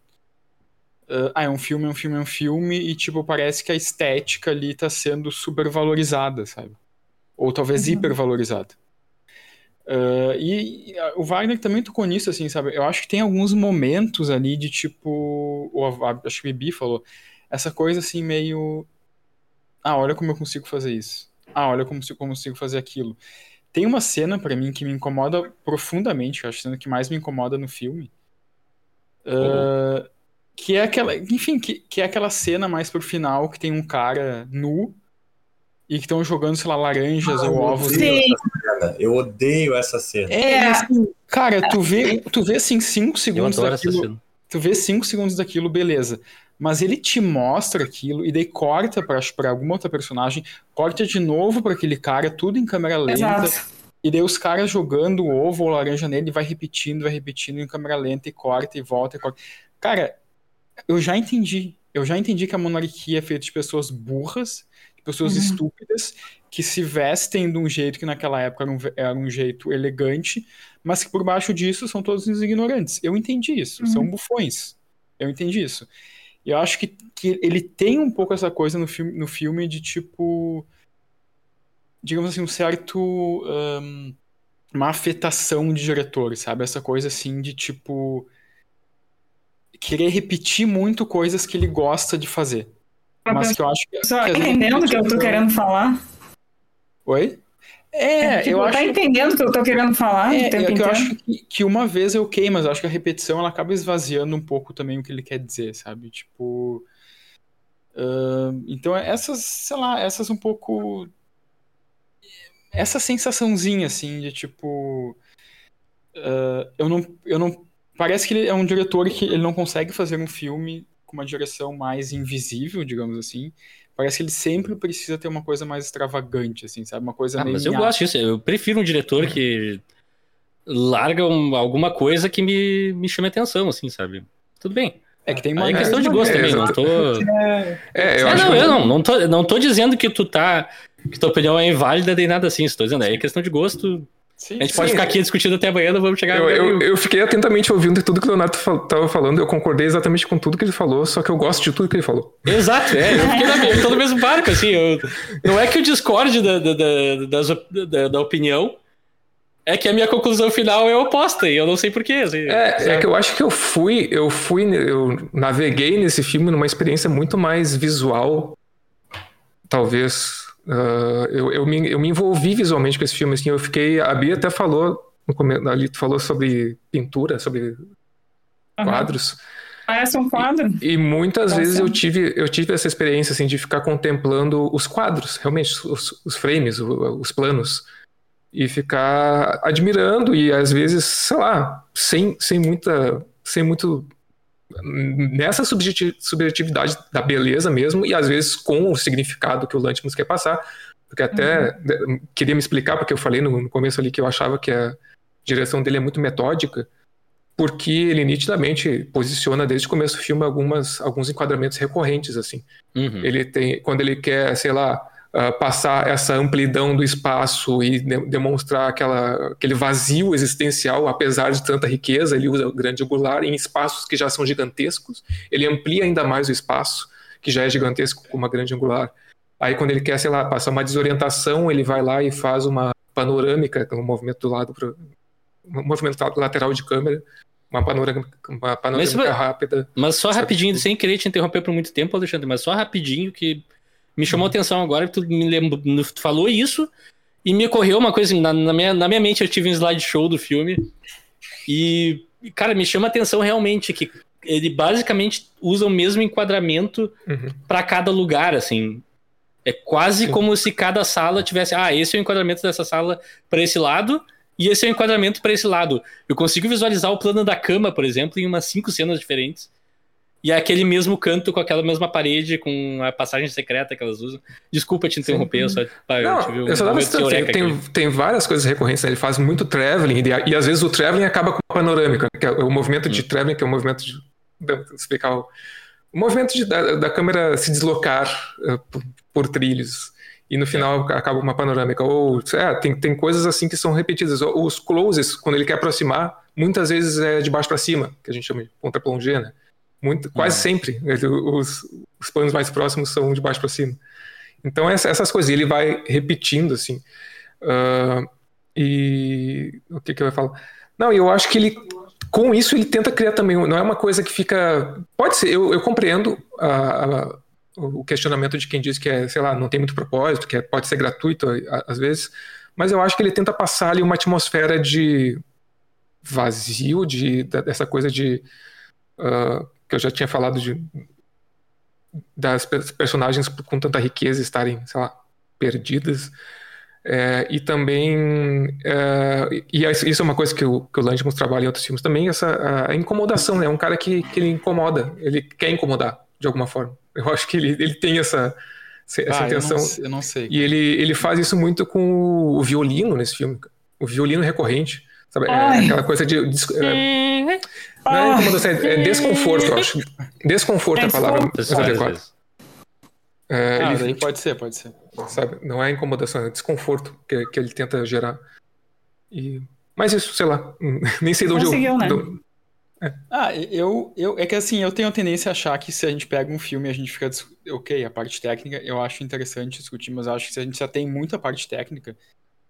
Uh, ah, é um filme, é um filme, é um filme, e tipo, parece que a estética ali tá sendo super valorizada, sabe? Ou talvez uhum. hipervalorizada. Uh, e, o Wagner também tocou nisso, assim, sabe? Eu acho que tem alguns momentos ali de tipo. Ou acho que o Bibi falou. Essa coisa assim, meio. Ah, olha como eu consigo fazer isso ah, olha como eu consigo fazer aquilo. Tem uma cena para mim que me incomoda profundamente, eu acho a cena que mais me incomoda no filme. Uh, que é aquela, enfim, que, que é aquela cena mais pro final que tem um cara nu e que estão jogando, sei lá, laranjas ah, ou ovos. Sim. Eu odeio essa cena. É, assim, cara, tu vê, tu vê assim cinco segundos daquilo. Tu vê cinco segundos daquilo, beleza mas ele te mostra aquilo e daí corta para alguma outra personagem, corta de novo para aquele cara, tudo em câmera lenta. Exato. E daí os caras jogando o ovo ou laranja nele, vai repetindo, vai repetindo em câmera lenta e corta e volta e corta. Cara, eu já entendi. Eu já entendi que a monarquia é feita de pessoas burras, de pessoas uhum. estúpidas, que se vestem de um jeito que naquela época era um, era um, jeito elegante, mas que por baixo disso são todos os ignorantes. Eu entendi isso. Uhum. São bufões. Eu entendi isso. E eu acho que, que ele tem um pouco essa coisa no filme, no filme de tipo. Digamos assim, um certo. Um, uma afetação de diretor, sabe? Essa coisa assim de tipo. Querer repetir muito coisas que ele gosta de fazer. Mas que eu acho que. Só que entendendo o que eu tô querendo falar? Oi? É, é tipo, eu tá acho... entendendo o que eu tô querendo falar é, é eu acho que, que, uma vez é ok, mas eu acho que a repetição ela acaba esvaziando um pouco também o que ele quer dizer, sabe? Tipo. Uh, então, essas, sei lá, essas um pouco. Essa sensaçãozinha, assim, de tipo. Uh, eu, não, eu não. Parece que ele é um diretor que ele não consegue fazer um filme com uma direção mais invisível, digamos assim. Parece que ele sempre precisa ter uma coisa mais extravagante, assim, sabe? Uma coisa ah, meio. Mas eu gosto disso. Eu prefiro um diretor que larga um, alguma coisa que me, me chame atenção, assim, sabe? Tudo bem. É que tem uma. É questão de gosto também, não tô. É, eu é, acho não, que... eu não, não tô, não tô dizendo que tu tá. que tua opinião é inválida nem nada assim, estou dizendo. É questão de gosto. Sim, a gente sim. pode ficar aqui discutindo até amanhã, não vamos chegar eu, eu, eu, fiquei atentamente ouvindo tudo que o Leonardo estava falando, eu concordei exatamente com tudo que ele falou, só que eu gosto de tudo que ele falou. Exato, é, eu fiquei na, eu tô no mesmo barco, assim, eu, não é que eu discorde da, da, da, da, da opinião, é que a minha conclusão final é oposta, e eu não sei porquê. Assim, é, é que eu acho que eu fui, eu fui, eu naveguei nesse filme numa experiência muito mais visual, talvez, Uh, eu, eu, me, eu me envolvi visualmente com esse filme, assim, eu fiquei, a Bia até falou, ali falou sobre pintura, sobre uhum. quadros. Parece um quadro. E, e muitas Parece vezes eu tive, eu tive essa experiência, assim, de ficar contemplando os quadros, realmente, os, os frames, os, os planos. e ficar admirando e às vezes, sei lá, sem, sem muita, sem muito nessa subjetividade da beleza mesmo e às vezes com o significado que o Lantimos quer passar, porque até uhum. queria me explicar porque eu falei no, no começo ali que eu achava que a direção dele é muito metódica, porque ele nitidamente posiciona desde o começo do filme algumas alguns enquadramentos recorrentes assim. Uhum. Ele tem quando ele quer, sei lá, uh, passar essa amplidão do espaço e de demonstrar aquela, aquele vazio existencial, apesar de tanta riqueza, ele usa o grande angular em espaços que já são gigantescos, ele amplia ainda mais o espaço, que já é gigantesco com uma grande angular. Aí quando ele quer, sei lá, passar uma desorientação, ele vai lá e faz uma panorâmica, um movimento do lado pro, um movimento lateral de câmera, uma panorâmica, uma panorâmica mas, rápida. Mas só rapidinho, sem querer te interromper por muito tempo, Alexandre, mas só rapidinho que me chamou a atenção agora que tu me tu falou isso e me ocorreu uma coisa na, na, minha, na minha mente eu tive um slideshow do filme e, cara, me chama a atenção realmente que ele basicamente usa o mesmo enquadramento uhum. para cada lugar, assim. É quase Sim. como se cada sala tivesse, ah, esse é o enquadramento dessa sala para esse lado e esse é o enquadramento para esse lado. Eu consigo visualizar o plano da cama, por exemplo, em umas cinco cenas diferentes. E é aquele mesmo canto com aquela mesma parede, com a passagem secreta que elas usam. Desculpa te interromper, eu só, pá, não, eu eu só dava tem, tem, tem, várias coisas recorrentes, né? ele faz muito traveling, e, e, às vezes o traveling acaba com a panorâmica, que é o movimento de hum. traveling, que é o movimento de. explicar o, o movimento de, da, da, câmera se deslocar uh, por, por, trilhos. E no final é. acaba uma panorâmica. Ou é, tem, tem coisas assim que são repetidas. Os closes, quando ele quer aproximar, muitas vezes é de baixo para cima, que a gente chama de contra-plongé, né? Muito, quase é. sempre. Os, os planos mais próximos são de baixo para cima. Então, essa, essas coisas, ele vai repetindo, assim. Uh, e o que, que eu ia falar? Não, eu acho que ele, com isso, ele tenta criar também. Não é uma coisa que fica. Pode ser, eu, eu compreendo a, a, o questionamento de quem diz que é, sei lá, não tem muito propósito, que é, pode ser gratuito às vezes, mas eu acho que ele tenta passar ali uma atmosfera de vazio, de, dessa coisa de. Uh, que eu já tinha falado de das personagens com tanta riqueza estarem, sei lá, perdidas. É, e também, é, e isso é uma coisa que o, que o Lantimos trabalha em outros filmes também, essa a incomodação, né? É um cara que, que ele incomoda, ele quer incomodar de alguma forma. Eu acho que ele, ele tem essa, essa ah, intenção. Eu não, eu não, sei. E ele, ele faz isso muito com o violino nesse filme, o violino recorrente. Sabe? É aquela coisa de. É, não é incomodação, é desconforto, eu acho. Desconforto é a palavra adequada. É, ah, ele, pode ser, pode ser. Sabe? Não é incomodação, é desconforto que, que ele tenta gerar. E... Mas isso, sei lá, nem sei de onde Conseguiu, eu. Né? Do... É. Ah, eu, eu. É que assim, eu tenho a tendência a achar que se a gente pega um filme e a gente fica. Ok, a parte técnica eu acho interessante discutir, mas eu acho que se a gente já tem muita parte técnica,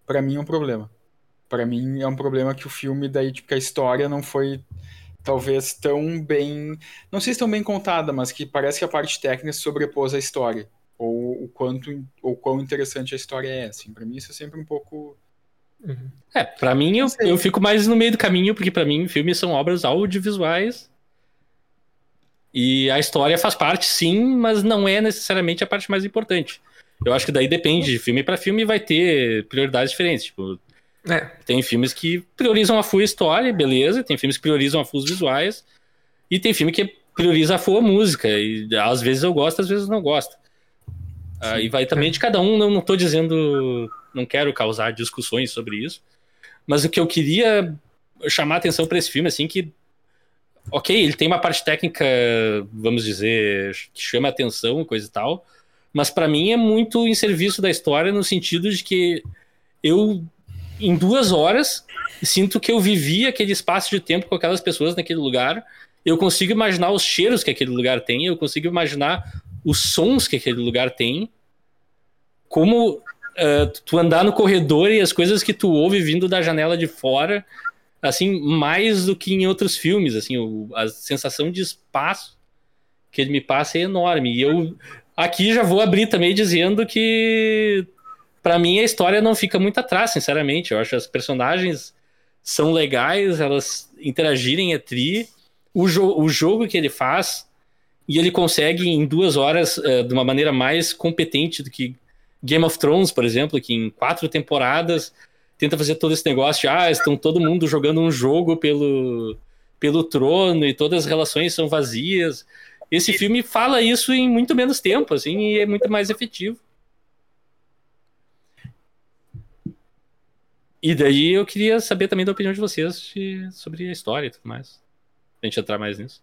para mim é um problema. Para mim é um problema que o filme, daí, tipo, que a história não foi talvez tão bem. Não sei se tão bem contada, mas que parece que a parte técnica sobrepôs a história. Ou o quanto ou quão interessante a história é. Assim, para mim isso é sempre um pouco. Uhum. É, para mim eu, eu fico mais no meio do caminho, porque para mim filmes são obras audiovisuais. E a história faz parte, sim, mas não é necessariamente a parte mais importante. Eu acho que daí depende de filme para filme vai ter prioridades diferentes. Tipo, é. Tem filmes que priorizam a full história, beleza. Tem filmes que priorizam a full visuais. E tem filme que prioriza a full música. E às vezes eu gosto, às vezes não gosto. Ah, e vai também de cada um. Não, não tô dizendo. Não quero causar discussões sobre isso. Mas o que eu queria chamar atenção para esse filme, assim, que. Ok, ele tem uma parte técnica, vamos dizer, que chama atenção, coisa e tal. Mas para mim é muito em serviço da história, no sentido de que eu em duas horas, sinto que eu vivi aquele espaço de tempo com aquelas pessoas naquele lugar. Eu consigo imaginar os cheiros que aquele lugar tem, eu consigo imaginar os sons que aquele lugar tem. Como uh, tu andar no corredor e as coisas que tu ouve vindo da janela de fora, assim, mais do que em outros filmes, assim, o, a sensação de espaço que ele me passa é enorme. E eu aqui já vou abrir também dizendo que para mim a história não fica muito atrás, sinceramente. Eu acho que as personagens são legais, elas interagirem é tri. O, jo o jogo que ele faz, e ele consegue em duas horas, uh, de uma maneira mais competente do que Game of Thrones, por exemplo, que em quatro temporadas tenta fazer todo esse negócio de, ah, estão todo mundo jogando um jogo pelo, pelo trono e todas as relações são vazias. Esse filme fala isso em muito menos tempo, assim, e é muito mais efetivo. E daí eu queria saber também da opinião de vocês de, sobre a história e tudo mais. A gente entrar mais nisso.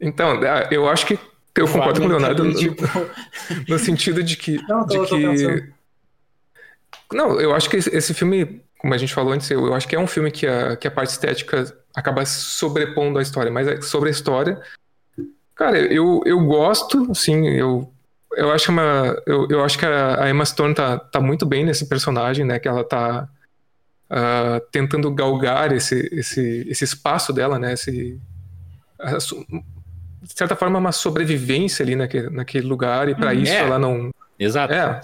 Então, ah, eu acho que eu concordo com o Leonardo no, tipo... no, sentido de que. Não, tô, de que... não, eu acho que esse filme, como a gente falou antes, eu, acho que é um filme que a, que a parte estética acaba sobrepondo a história, mas é sobre a história. Cara, eu, eu gosto, sim, eu, eu acho uma. Eu, eu acho que a, Emma Stone tá, tá muito bem nesse personagem, né? Que ela tá uh, tentando galgar esse, esse, esse espaço dela, né? Esse, de certa forma, uma sobrevivência ali naquele, naquele lugar, e para uhum. isso é. ela não. Exato. É.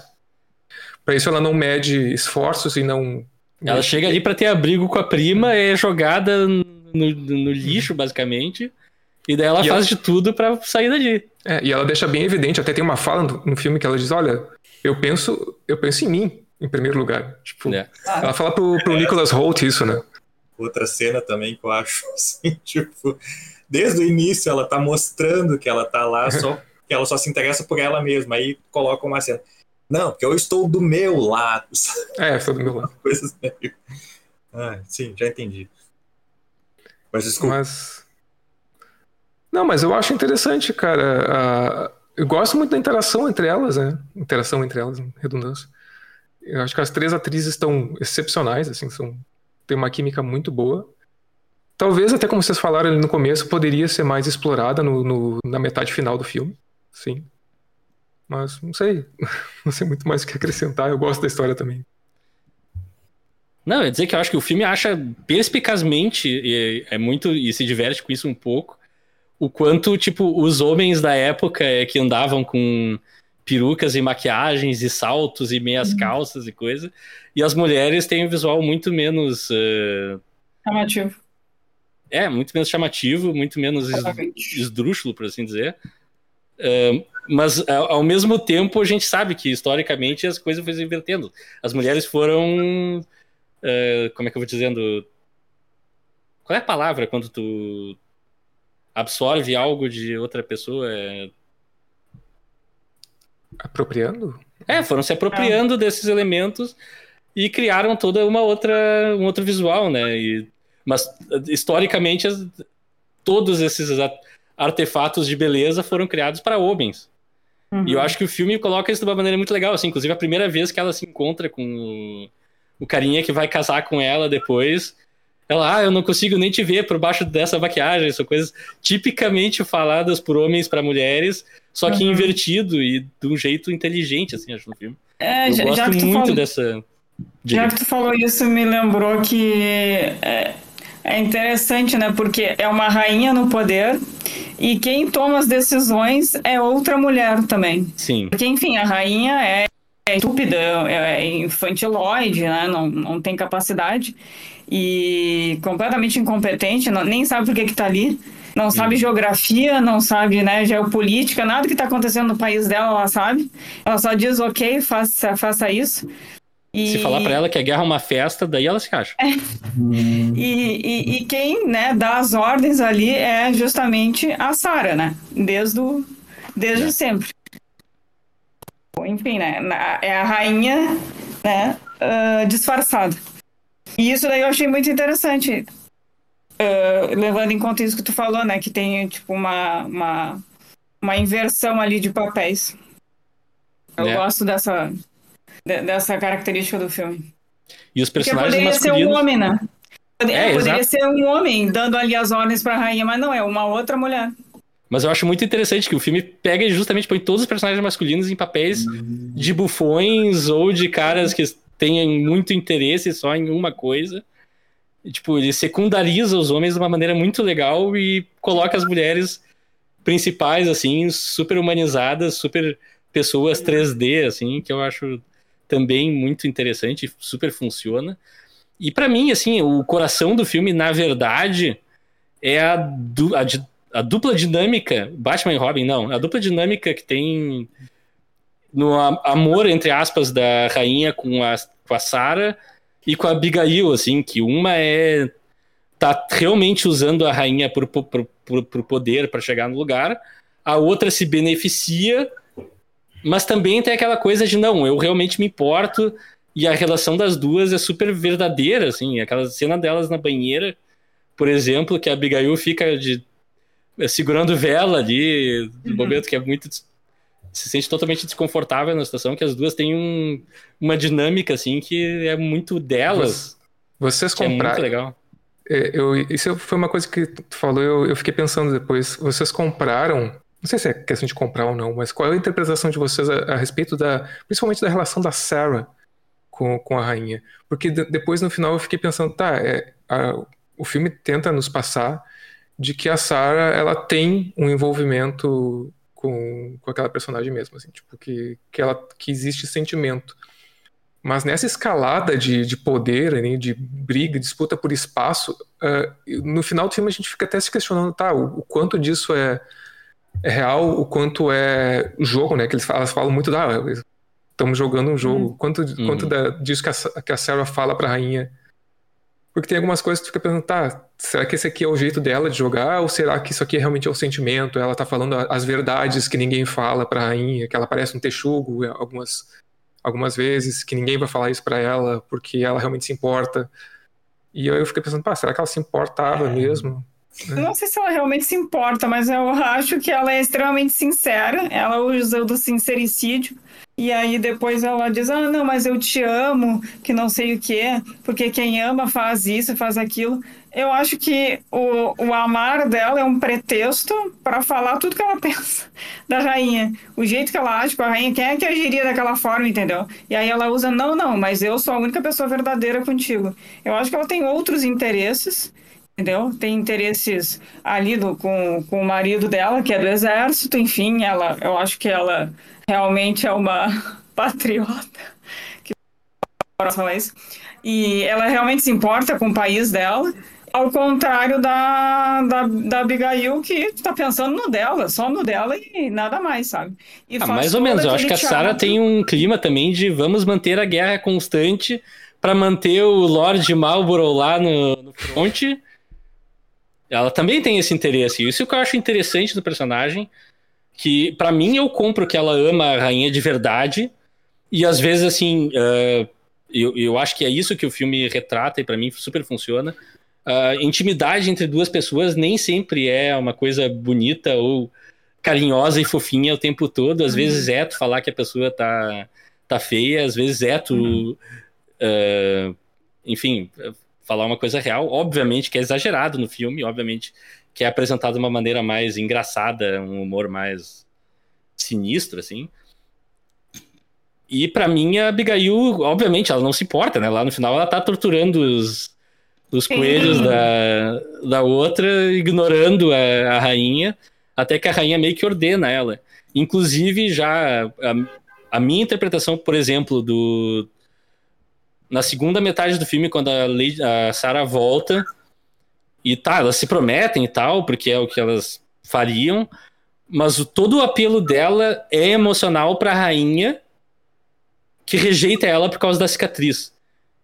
Para isso ela não mede esforços e não. Ela chega ali para ter abrigo com a prima, é jogada no, no lixo, basicamente. E daí ela e faz ela... de tudo para sair dali. É, e ela deixa bem evidente, até tem uma fala no, no, filme que ela diz: Olha, eu penso, eu penso em mim, em primeiro lugar. Tipo, é. ela fala pro, pro Nicholas Holt isso, né? Outra cena também que eu acho assim, tipo desde o início ela tá mostrando que ela tá lá, só que ela só se interessa por ela mesma. Aí coloca uma cena. Não, porque eu estou do meu lado. É, estou do meu lado. Coisas meio... Ah, sim, já entendi. Mas desculpa. Mas... Não, mas eu acho interessante, cara. Eu gosto muito da interação entre elas, né? Interação entre elas, redundância. Eu acho que as três atrizes estão excepcionais, assim, são... tem uma química muito boa. Talvez, até como vocês falaram ali no começo, poderia ser mais explorada no, no, na metade final do filme. Sim. Mas não sei. Não sei muito mais o que acrescentar. Eu gosto da história também. Não, é dizer que eu acho que o filme acha perspicazmente, e é muito, e se diverte com isso um pouco, o quanto, tipo, os homens da época é, que andavam com perucas e maquiagens e saltos e meias uhum. calças e coisa, e as mulheres têm um visual muito menos... Uh... Chamativo é, muito menos chamativo, muito menos esdrúxulo, por assim dizer. Uh, mas, ao mesmo tempo, a gente sabe que, historicamente, as coisas foram se invertendo. As mulheres foram. Uh, como é que eu vou dizendo? Qual é a palavra quando tu absorve algo de outra pessoa? É... Apropriando? É, foram se apropriando desses elementos e criaram toda uma outra um outro visual, né? E mas, historicamente, todos esses artefatos de beleza foram criados para homens. Uhum. E eu acho que o filme coloca isso de uma maneira muito legal, assim. Inclusive, a primeira vez que ela se encontra com o, o carinha que vai casar com ela depois, ela, ah, eu não consigo nem te ver por baixo dessa maquiagem. São coisas tipicamente faladas por homens para mulheres, só que uhum. invertido e de um jeito inteligente, assim, acho, no filme. É, eu já, gosto já muito falou, dessa... Já que tu falou isso, me lembrou que... É é interessante, né? Porque é uma rainha no poder e quem toma as decisões é outra mulher também. Sim. Porque, enfim, a rainha é, é estúpida, é, é infantiloide, né? Não, não tem capacidade e completamente incompetente, não, nem sabe por que, que tá ali. Não sabe geografia, não sabe né, geopolítica, nada que está acontecendo no país dela, ela sabe. Ela só diz, ok, faça, faça isso. E... Se falar para ela que a guerra é uma festa, daí ela se acha. É. E, e, e, quem né, dá as ordens ali é justamente a Sara, né? Desde, o, desde é. sempre. Enfim, né? É a rainha né, uh, disfarçada. E isso daí eu achei muito interessante. Uh, levando em conta isso que tu falou, né? Que tem tipo uma, uma, uma inversão ali de papéis. Eu é. gosto dessa, dessa característica do filme. E os personagens Porque poderia masculinos... ser um homem, né? É, poderia ser um homem dando ali as ordens para a rainha, mas não, é uma outra mulher. Mas eu acho muito interessante que o filme pega e justamente põe todos os personagens masculinos em papéis de bufões ou de caras que têm muito interesse só em uma coisa. E, tipo, ele secundariza os homens de uma maneira muito legal e coloca as mulheres principais, assim, super humanizadas, super pessoas 3D, assim, que eu acho também muito interessante, super funciona. E para mim, assim, o coração do filme, na verdade, é a, du a, a, dupla dinâmica, Batman e Robin, não, a dupla dinâmica que tem no amor, entre aspas, da rainha com a, com a Sarah e com a Abigail, assim, que uma é. tá realmente usando a rainha por, por, por, por poder para chegar no lugar, a outra se beneficia, mas também tem aquela coisa de não, eu realmente me importo, e a relação das duas é super verdadeira, assim, aquela cena delas na banheira, por exemplo, que a Abigail fica de segurando vela ali, no uhum. momento que é muito se sente totalmente desconfortável na situação, que as duas têm um, uma dinâmica, assim, que é muito delas. Vocês compraram. É muito legal. É, eu, isso foi uma coisa que tu falou, eu, eu fiquei pensando depois. Vocês compraram. Não sei se é questão de comprar ou não, mas qual é a interpretação de vocês a, a respeito da. Principalmente da relação da Sarah com, com a rainha? Porque de, depois no final eu fiquei pensando, tá, é, a, o filme tenta nos passar de que a Sarah ela tem um envolvimento com, com aquela personagem mesmo, assim, tipo, que, que, ela, que existe sentimento. Mas nessa escalada de, de poder, né, de briga, disputa por espaço, uh, no final do filme a gente fica até se questionando, tá, o, o quanto disso é, é, real, o quanto é jogo, né, que eles falam, elas falam muito da... Ah, estamos jogando um jogo, uhum. quanto, uhum. quanto da, disso que a, que a Sarah fala pra rainha porque tem algumas coisas que tu fica pensando, tá, será que esse aqui é o jeito dela de jogar? Ou será que isso aqui realmente é o sentimento? Ela tá falando as verdades que ninguém fala pra rainha, que ela parece um texugo algumas, algumas vezes, que ninguém vai falar isso pra ela, porque ela realmente se importa. E eu, eu fiquei pensando, pá, será que ela se importava é. mesmo? Eu não sei se ela realmente se importa, mas eu acho que ela é extremamente sincera. Ela usa do sincericídio e aí depois ela diz: Ah, não, mas eu te amo, que não sei o que, porque quem ama faz isso, faz aquilo. Eu acho que o, o amar dela é um pretexto para falar tudo que ela pensa da rainha. O jeito que ela age com a rainha, quem é que agiria daquela forma, entendeu? E aí ela usa: Não, não, mas eu sou a única pessoa verdadeira contigo. Eu acho que ela tem outros interesses entendeu? Tem interesses ali do, com, com o marido dela, que é do exército, enfim, ela, eu acho que ela realmente é uma patriota, que falar isso, e ela realmente se importa com o país dela, ao contrário da, da, da Abigail, que está pensando no dela, só no dela e nada mais, sabe? Ah, mais ou menos, eu acho que a Sarah tem um clima também de vamos manter a guerra constante para manter o Lord Marlborough lá no, no fronte. Ela também tem esse interesse. Isso que eu acho interessante do personagem, que para mim eu compro que ela ama a rainha de verdade e às vezes assim uh, eu, eu acho que é isso que o filme retrata e para mim super funciona uh, intimidade entre duas pessoas nem sempre é uma coisa bonita ou carinhosa e fofinha o tempo todo às uhum. vezes é tu falar que a pessoa tá tá feia às vezes é tu uhum. uh, enfim falar uma coisa real obviamente que é exagerado no filme obviamente que é apresentado de uma maneira mais engraçada, um humor mais sinistro, assim. E para mim a Abigail, obviamente, ela não se importa, né? Lá no final ela tá torturando os, os coelhos da, da outra, ignorando a, a, rainha, até que a rainha meio que ordena ela. Inclusive, já a, a minha interpretação, por exemplo, do na segunda metade do filme, quando a, a Sarah volta, e tá, elas se prometem e tal, porque é o que elas fariam, mas o, todo o apelo dela é emocional pra rainha que rejeita ela por causa da cicatriz.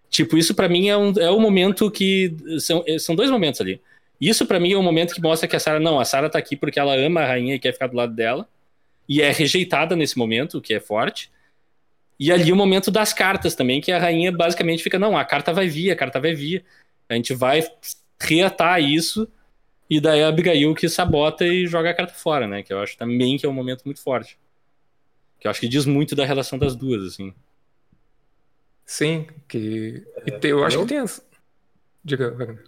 Tipo, isso para mim é um, é um momento que. São, são dois momentos ali. Isso para mim é um momento que mostra que a Sarah, não, a Sarah tá aqui porque ela ama a rainha e quer ficar do lado dela. E é rejeitada nesse momento, o que é forte. E ali o momento das cartas também, que a rainha basicamente fica, não, a carta vai vir, a carta vai vir. A gente vai reatar isso, e daí a Abigail que sabota e joga a carta fora, né? Que eu acho também que é um momento muito forte. Que eu acho que diz muito da relação das duas, assim. Sim, que. Eu acho eu... que tem. As... Diga, Wagner.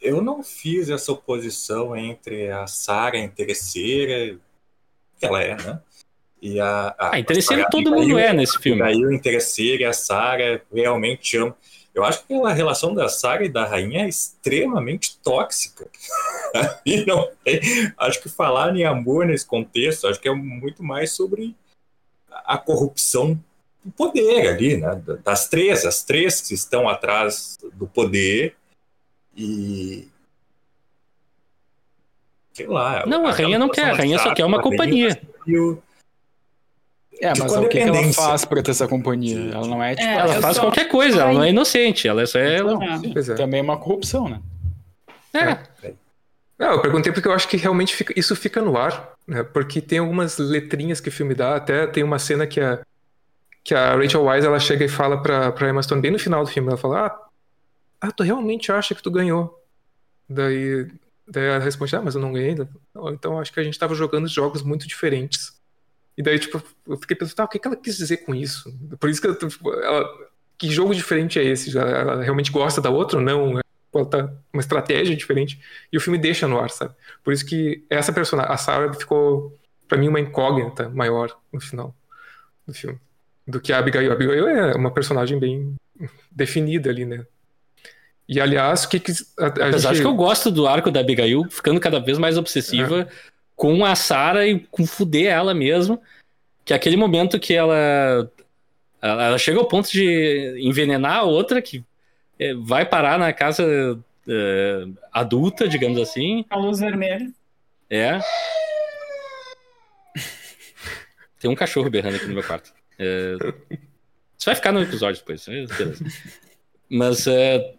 Eu não fiz essa oposição entre a Sarah interesseira, que ela é, né? E a. a ah, interesseira todo mundo é nesse filme. Aí o interesseira e a Sarah realmente amam. Eu acho que a relação da Sarah e da rainha é extremamente tóxica. e não tem, acho que falar em amor nesse contexto, acho que é muito mais sobre a corrupção do poder ali, né? Das três, as três que estão atrás do poder e sei lá. Não, a rainha não quer, a rainha só quer uma companhia. É, de mas o que, que ela faz pra ter essa companhia? Ela não é tipo. É, Ela faz só- qualquer coisa, ela não é inocente, ela é só. Não, sim, Pois é. Também é uma corrupção, né? É. Não, eu perguntei porque eu acho que realmente fica- isso fica no ar, né? Porque tem algumas letrinhas que o filme dá, até tem uma cena que a, que a Rachel Wise ela chega e fala pra, pra Emma Stone bem no final do filme, ela fala, ah, ah, tu realmente acha que tu ganhou? Daí, daí ela responde, ah, mas eu não ganhei. Não, então acho que a gente tava jogando jogos muito diferentes. E daí, tipo, eu fiquei pensando, tá, o que, que ela quis dizer com isso? Por isso que eu, tipo, ela, que jogo diferente é esse? Ela, ela realmente gosta da outra ou não? Ela tá uma estratégia diferente. E o filme deixa no ar, sabe? Por isso que essa personagem, a Sarah, ficou, pra mim, uma incógnita maior no final do filme. Do que a Abigail. A Abigail é uma personagem bem definida ali, né? E, aliás, o que que... A, a gente... que eu gosto do arco da Abigail ficando cada vez mais obsessiva com a Sarah e com fuder ela mesmo. Que é aquele momento que ela, ela. ela chega ao ponto de envenenar a outra, que é, vai parar na casa é, adulta, digamos assim. A luz vermelha. É. Tem um cachorro berrando aqui no meu quarto. É, Isso vai ficar no episódio depois. é, Beleza. Mas é,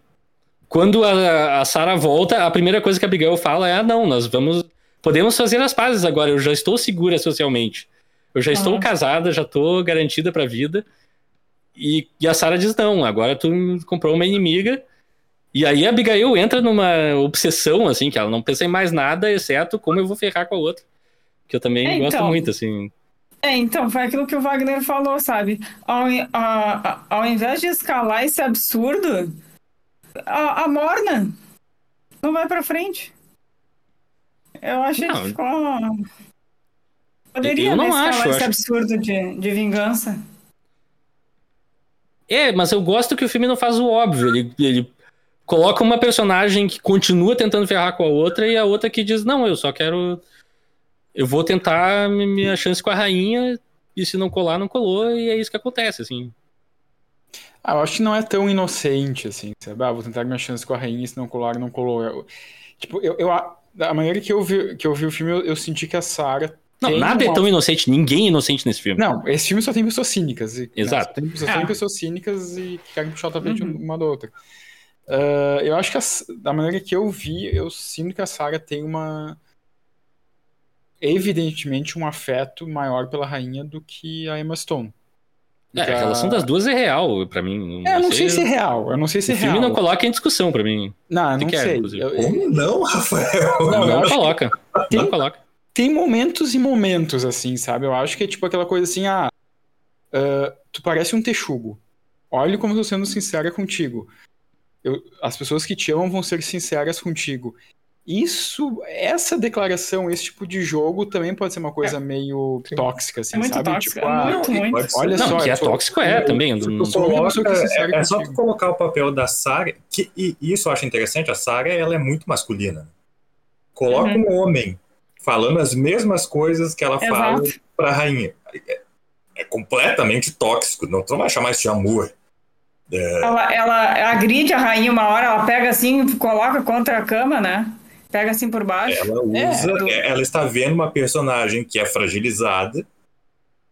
quando a, a Sarah volta, a primeira coisa que a Abigail fala é: ah, não, nós vamos. Podemos fazer as pazes agora, eu já estou segura socialmente. Eu já estou casada, já estou garantida pra vida. E, e a Sarah diz: não, agora tu comprou uma inimiga. E aí a Abigail entra numa obsessão, assim, que ela não pensa em mais nada, exceto como eu vou ferrar com a outra. Que eu também É, gosto então. muito, assim. É, então, foi aquilo que o Wagner falou, sabe? Ao, a- a- ao invés de escalar esse absurdo, a, a Morna não vai pra frente. Eu achei Não. que ficou. Poderia Eu não né, acho, esse acho- absurdo de, de vingança. É, mas eu gosto que o filme não faz o óbvio. Ele, ele coloca uma personagem que continua tentando ferrar com a outra e a outra que diz: Não, eu só quero. Eu vou tentar mi- minha chance com a rainha e se não colar, não colou, e é isso que acontece, assim. Ah, eu acho que não é tão inocente assim, sabe? Ah, vou tentar minha chance com a rainha, se não colar, não colou. Eu- tipo, eu, eu, da maneira que eu vi, que eu vi o filme, eu, eu senti que a Sarah. Não, nada é tão inocente, ninguém é inocente nesse filme. Não, esse filme só tem pessoas cínicas. E, Exato. Né, só, tem, só É. tem pessoas cínicas e que querem puxar o tapete Uhum. uma da outra. Ah, eu acho que a- da maneira que eu vi, eu sinto que a Sarah tem uma. Evidentemente, um afeto maior pela rainha do que a Emma Stone. É, a relação das duas é real pra mim. É, eu não sei se é real. Eu não sei se O é filme real. não coloca em discussão pra mim. Não, não que é, sei. Eu- Como não, Rafael? Não, Não acho que- coloca. Tem- Não coloca. tem momentos e momentos, assim, sabe? Eu acho que é tipo aquela coisa assim, ah, ah, tu parece um texugo. Olha como eu tô sendo sincera contigo. Eu- as pessoas que te amam vão ser sinceras contigo. Isso, essa declaração, esse tipo de jogo também pode ser uma coisa meio Sim. tóxica, assim, É muito sabe? tóxico. Tipo, é ah, muito, não, muito. pode ser. olha Não, só, que é sou- tóxico é eu- também. eu não- que é Coloca- é, é só tu colocar o papel da Sarah, que, e isso eu acho interessante, a Sarah ela é muito masculina. Coloca Uhum. um homem falando as mesmas coisas que ela fala Exato. pra rainha. É, é completamente tóxico, não tu não vai chamar isso de amor. Ela, ela agride a rainha uma hora, ela pega assim, coloca contra a cama, né? Pega assim por baixo. Ela usa, do- ela está vendo uma personagem que é fragilizada,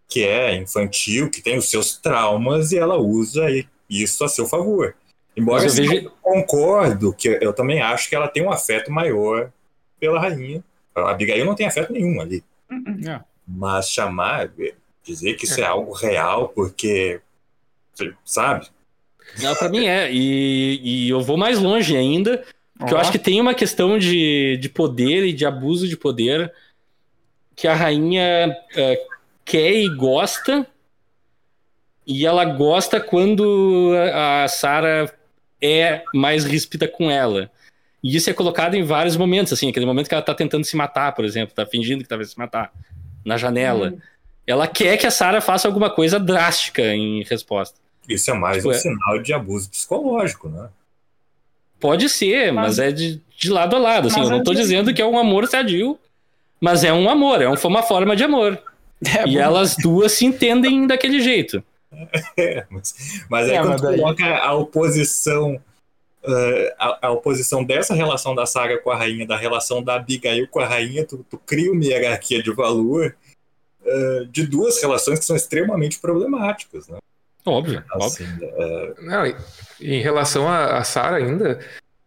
que é infantil, que tem os seus traumas e ela usa isso a seu favor. Embora Mas eu vejo- eu concordo que eu também acho que ela tem um afeto maior pela rainha. A Abigail não tem afeto nenhum ali. Uh-uh. É. Mas chamar, dizer que isso é algo real, porque, sabe? Não, pra mim é. E, e eu vou mais longe ainda, porque eu acho que tem uma questão de, de poder e de abuso de poder que a rainha é, quer e gosta. E ela gosta quando a a Sarah é mais ríspida com ela. E isso é colocado em vários momentos, assim, aquele momento que ela tá tentando se matar, por exemplo, tá fingindo que tá se matar na janela. Uhum. Ela quer que a Sarah faça alguma coisa drástica em resposta. Isso é mais Tipo, um é. sinal de abuso psicológico, né? Pode ser, mas, Mas- é de, de lado a lado. Assim, eu não tô antes- dizendo que é um amor sadio, mas é um amor, é um- uma forma de amor. É, e bom, elas duas se entendem daquele jeito. É, mas, mas aí É, quando mas daí- coloca a oposição, eh, a, a oposição dessa relação da Sarah com a rainha, da relação da Abigail com a rainha, tu, tu cria uma hierarquia de valor uh, de duas relações que são extremamente problemáticas, né? Óbvio, Assim, óbvio. é, Não, em relação a, a Sarah ainda,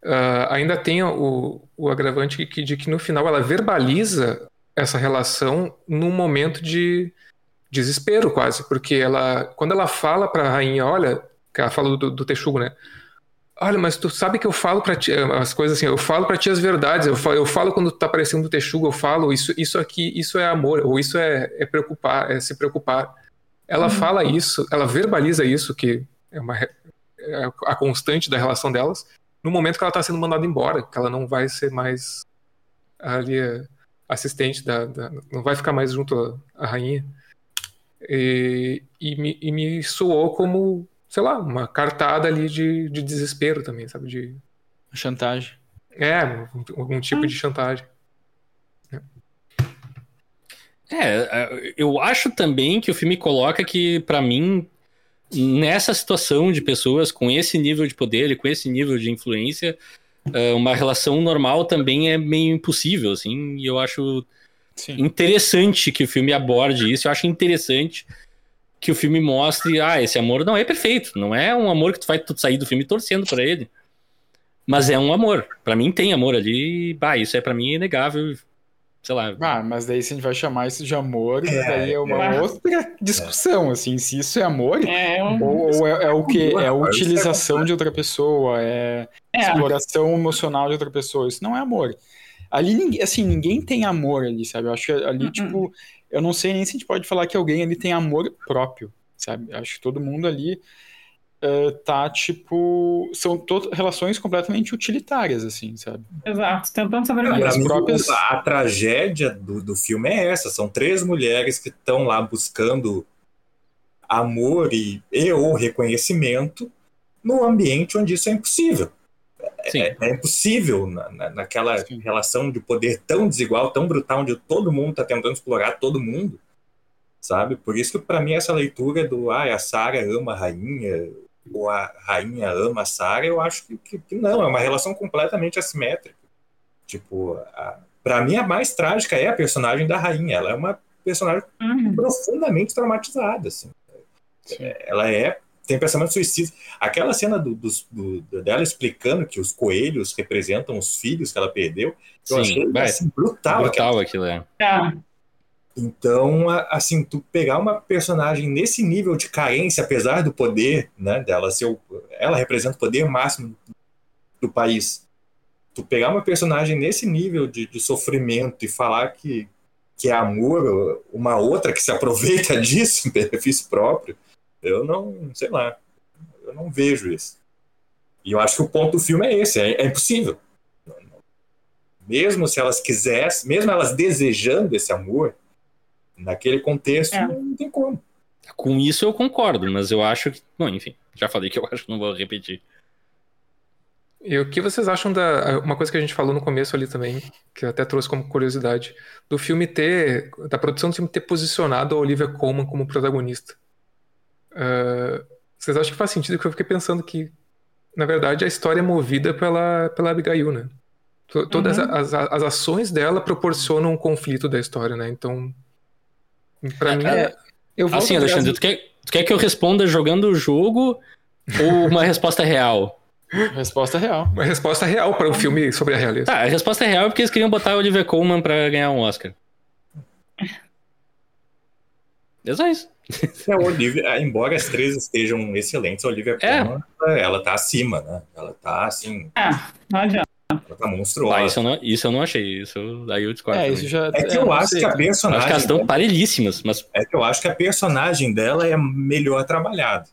ah, ainda tem o, o agravante que, de que no final ela verbaliza essa relação num momento de desespero quase, porque ela, quando ela fala pra rainha, olha, que ela fala do, do Texugo, né? Olha, mas tu sabe que eu falo pra ti, as coisas assim, eu falo pra ti as verdades, eu falo, eu falo quando tá aparecendo do Texugo, eu falo, isso, isso aqui, isso é amor, ou isso é, é preocupar, é se preocupar. Ela fala isso, ela verbaliza isso, que é uma, é a constante da relação delas, no momento que ela está sendo mandada embora, que ela não vai ser mais ali eh, assistente da, da- não vai ficar mais junto à, à rainha. E, e me, e me soou como, sei lá, uma cartada ali de, de desespero também, sabe? De, Chantagem. é, algum tipo de chantagem. É, eu acho também que o filme coloca que, pra mim, nessa situação de pessoas com esse nível de poder e com esse nível de influência, é, uma relação normal também é meio impossível, assim, e eu acho Sim. interessante que o filme aborde isso, eu acho interessante que o filme mostre, ah, esse amor não é perfeito, não é um amor que tu vai sair do filme torcendo pra ele, mas é um amor, Pra mim tem amor ali, bah, isso é pra mim inegável, sei lá, Ah, mas daí se a gente vai chamar isso de amor, É, daí é uma é. outra discussão, assim, se isso é amor É, um- ou, ou é, é o que? É a é utilização de outra pessoa, é é. exploração emocional de outra pessoa. Isso não é amor. Ali, ninguém, assim, ninguém tem amor ali, sabe? Eu acho que ali, Uhum. tipo, eu não sei nem se a gente pode falar que alguém ali tem amor próprio, sabe? Eu Acho que todo mundo ali eh, tá, tipo, são to- relações completamente utilitárias, assim, sabe? Exato, tentando sobreviver. as próprias- a, tragédia do, do filme é essa. São três mulheres que estão lá buscando amor e, e ou reconhecimento no ambiente onde isso é impossível. sim. É, é impossível na, na- naquela Sim. relação de poder tão desigual, tão brutal, onde todo mundo está tentando explorar todo mundo, sabe? Por isso que para mim essa leitura do ah, a Sarah ama a rainha ou a rainha ama a Sarah, eu acho que, que- que não, é uma relação completamente assimétrica. Tipo, para mim a mais trágica é a personagem da rainha. Ela é uma personagem Uhum. profundamente traumatizada, assim. Ela é tem pensamento suicida. Aquela cena do, dos- do- dela explicando que os coelhos representam os filhos que ela perdeu, eu Sim, achei vai. assim, brutal. brutal aquilo, é. É. Então, assim, tu pegar uma personagem nesse nível de carência, apesar do poder, né, dela ser o, ela representa o poder máximo do país. Tu pegar uma personagem nesse nível de, de sofrimento e falar que, que é amor, uma outra que se aproveita disso em benefício próprio, eu não, sei lá, eu não vejo isso. E eu acho que o ponto do filme é esse, é, é impossível. Mesmo se elas quisessem, mesmo elas desejando esse amor, naquele contexto, É. não tem como. Com isso eu concordo, mas eu acho que. Bom, enfim, já falei que eu acho que não vou repetir. E o que vocês acham da. Uma coisa que a gente falou no começo ali também, que eu até trouxe como curiosidade, do filme ter. Da produção do filme ter posicionado a Olivia Colman como protagonista. Ah, vocês acham que faz sentido? Porque eu fiquei pensando que, na verdade, a história é movida pela, pela Abigail, né? To- Todas Uhum. as, as ações dela proporcionam um conflito da história, né? Então. Pra mim. É, eu volto Assim, Alexandre, tu quer, tu quer que eu responda jogando o jogo ou uma resposta real? Resposta real. Uma resposta real para um filme sobre a realeza. Tá, a resposta é real é porque eles queriam botar a Olivia Colman pra ganhar um Oscar. É só isso. É, Olivia, embora as três estejam excelentes, a Olivia É. Colman, ela tá acima, né? Ela tá assim, É, não adianta. Tá monstruosa. Ah, isso, eu não, isso eu não achei. Isso daí eu discordo. É, isso já. É que eu não acho sei, que a. Eu personagem. acho que elas estão parelhíssimas, mas É que eu acho que a personagem dela é melhor trabalhada.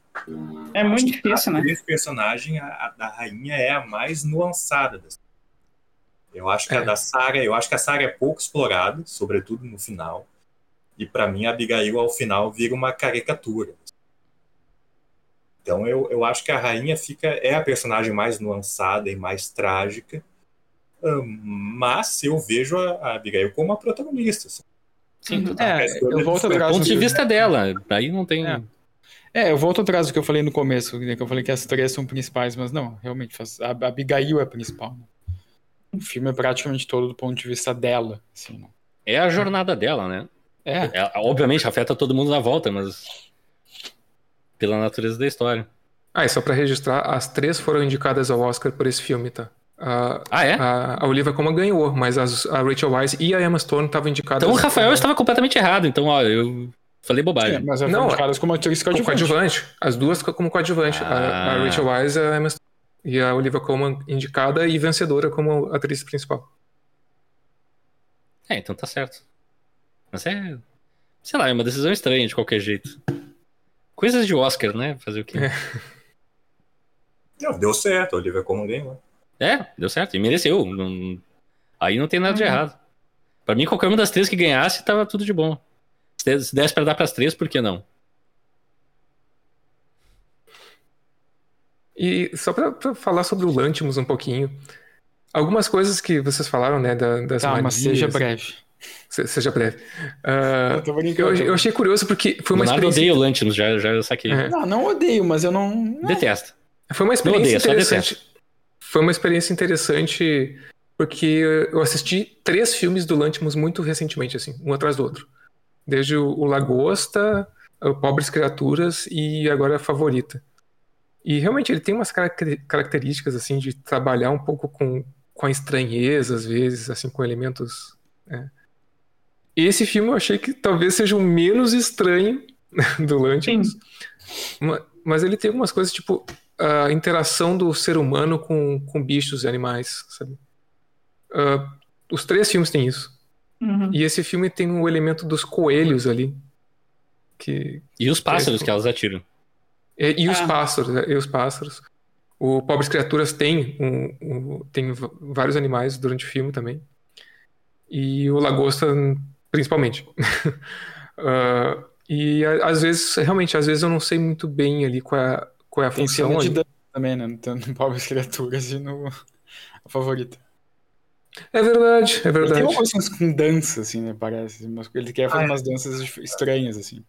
É muito difícil, né? Esse personagem, a, a da rainha, é a mais nuançada. Das... Eu acho que É. a da Sarah, eu acho que a Sarah é pouco explorada, sobretudo no final. E pra mim a Abigail ao final vira uma caricatura. Então eu, eu acho que a rainha fica é a personagem mais nuançada e mais trágica. Mas eu vejo a, Abigail como a protagonista. assim. sim, tá. É, eu volto Do atrás. ponto de vista dela, aí não tem. É. É, eu volto atrás do que eu falei no começo, né, que eu falei que as três são principais, mas não, realmente, a Abigail é a principal. né? O filme é praticamente todo do ponto de vista dela, assim, né? É a jornada dela, né? É, É, obviamente afeta todo mundo na volta, mas pela natureza da história. Ah, e só pra registrar, as três foram indicadas ao Oscar por esse filme, tá? A, Ah, é? a, a Olivia Colman ganhou, mas as- a Rachel Weisz e a Emma Stone estavam indicadas. Então o Rafael estava completamente errado. Então, ó, eu falei é, bobagem. mas é Não, caras como atriz como coadjuvante. coadjuvante. As duas como coadjuvante. A, a Ah. Rachel Weisz e a Emma Stone. E a Olivia Colman indicada e vencedora como atriz principal. É, então tá certo. Mas é. Sei lá, é uma decisão estranha de qualquer jeito. Coisas de Oscar, né? Fazer o quê? Não, deu certo, a Olivia Colman ganhou. É, deu certo. E mereceu. Não- Aí não tem nada de Uhum. errado. Pra mim, qualquer uma das três que ganhasse, tava tudo de bom. Se desse- se desse pra dar pras três, por que não? E só pra, pra falar sobre o Lantimos um pouquinho. Algumas coisas que vocês falaram, né, da, das mas manias, seja breve. se- seja breve. Ah, Eu eu, eu achei curioso porque foi uma experiência, odeia o Lantimos, já, já saquei. É. Não, não odeio, mas eu não. Detesta. foi uma experiência odeia, só interessante. Foi uma experiência interessante porque eu assisti três filmes do Lantimos muito recentemente, assim, um atrás do outro. Desde o, Lagosta, o Pobres Criaturas e agora a Favorita. E realmente ele tem umas caracter- características assim de trabalhar um pouco com, com a estranheza às vezes, assim, com elementos. E esse filme eu achei que talvez seja o menos estranho do Lantimos. Ma- Mas ele tem algumas coisas tipo a interação do ser humano com, com bichos e animais, sabe? Ah, os três filmes têm isso. Uhum. E esse filme tem o elemento dos coelhos ali. Que, E os pássaros É, que elas atiram. e, e os Ah. pássaros, né? E os pássaros. O Pobres Criaturas tem, um, um- tem vários animais durante o filme também. E o Lagosta, principalmente. Ah, e a- às vezes, realmente, às vezes eu não sei muito bem ali qual é, a- qual é a Tem função. cena de dança também, né? Tanto no Pobres Criaturas e no a favorita. É verdade, é Ele tem verdade. uma coisa assim, com dança, assim, né? Parece. Mas Ele quer fazer Ah, é. umas danças estranhas, assim.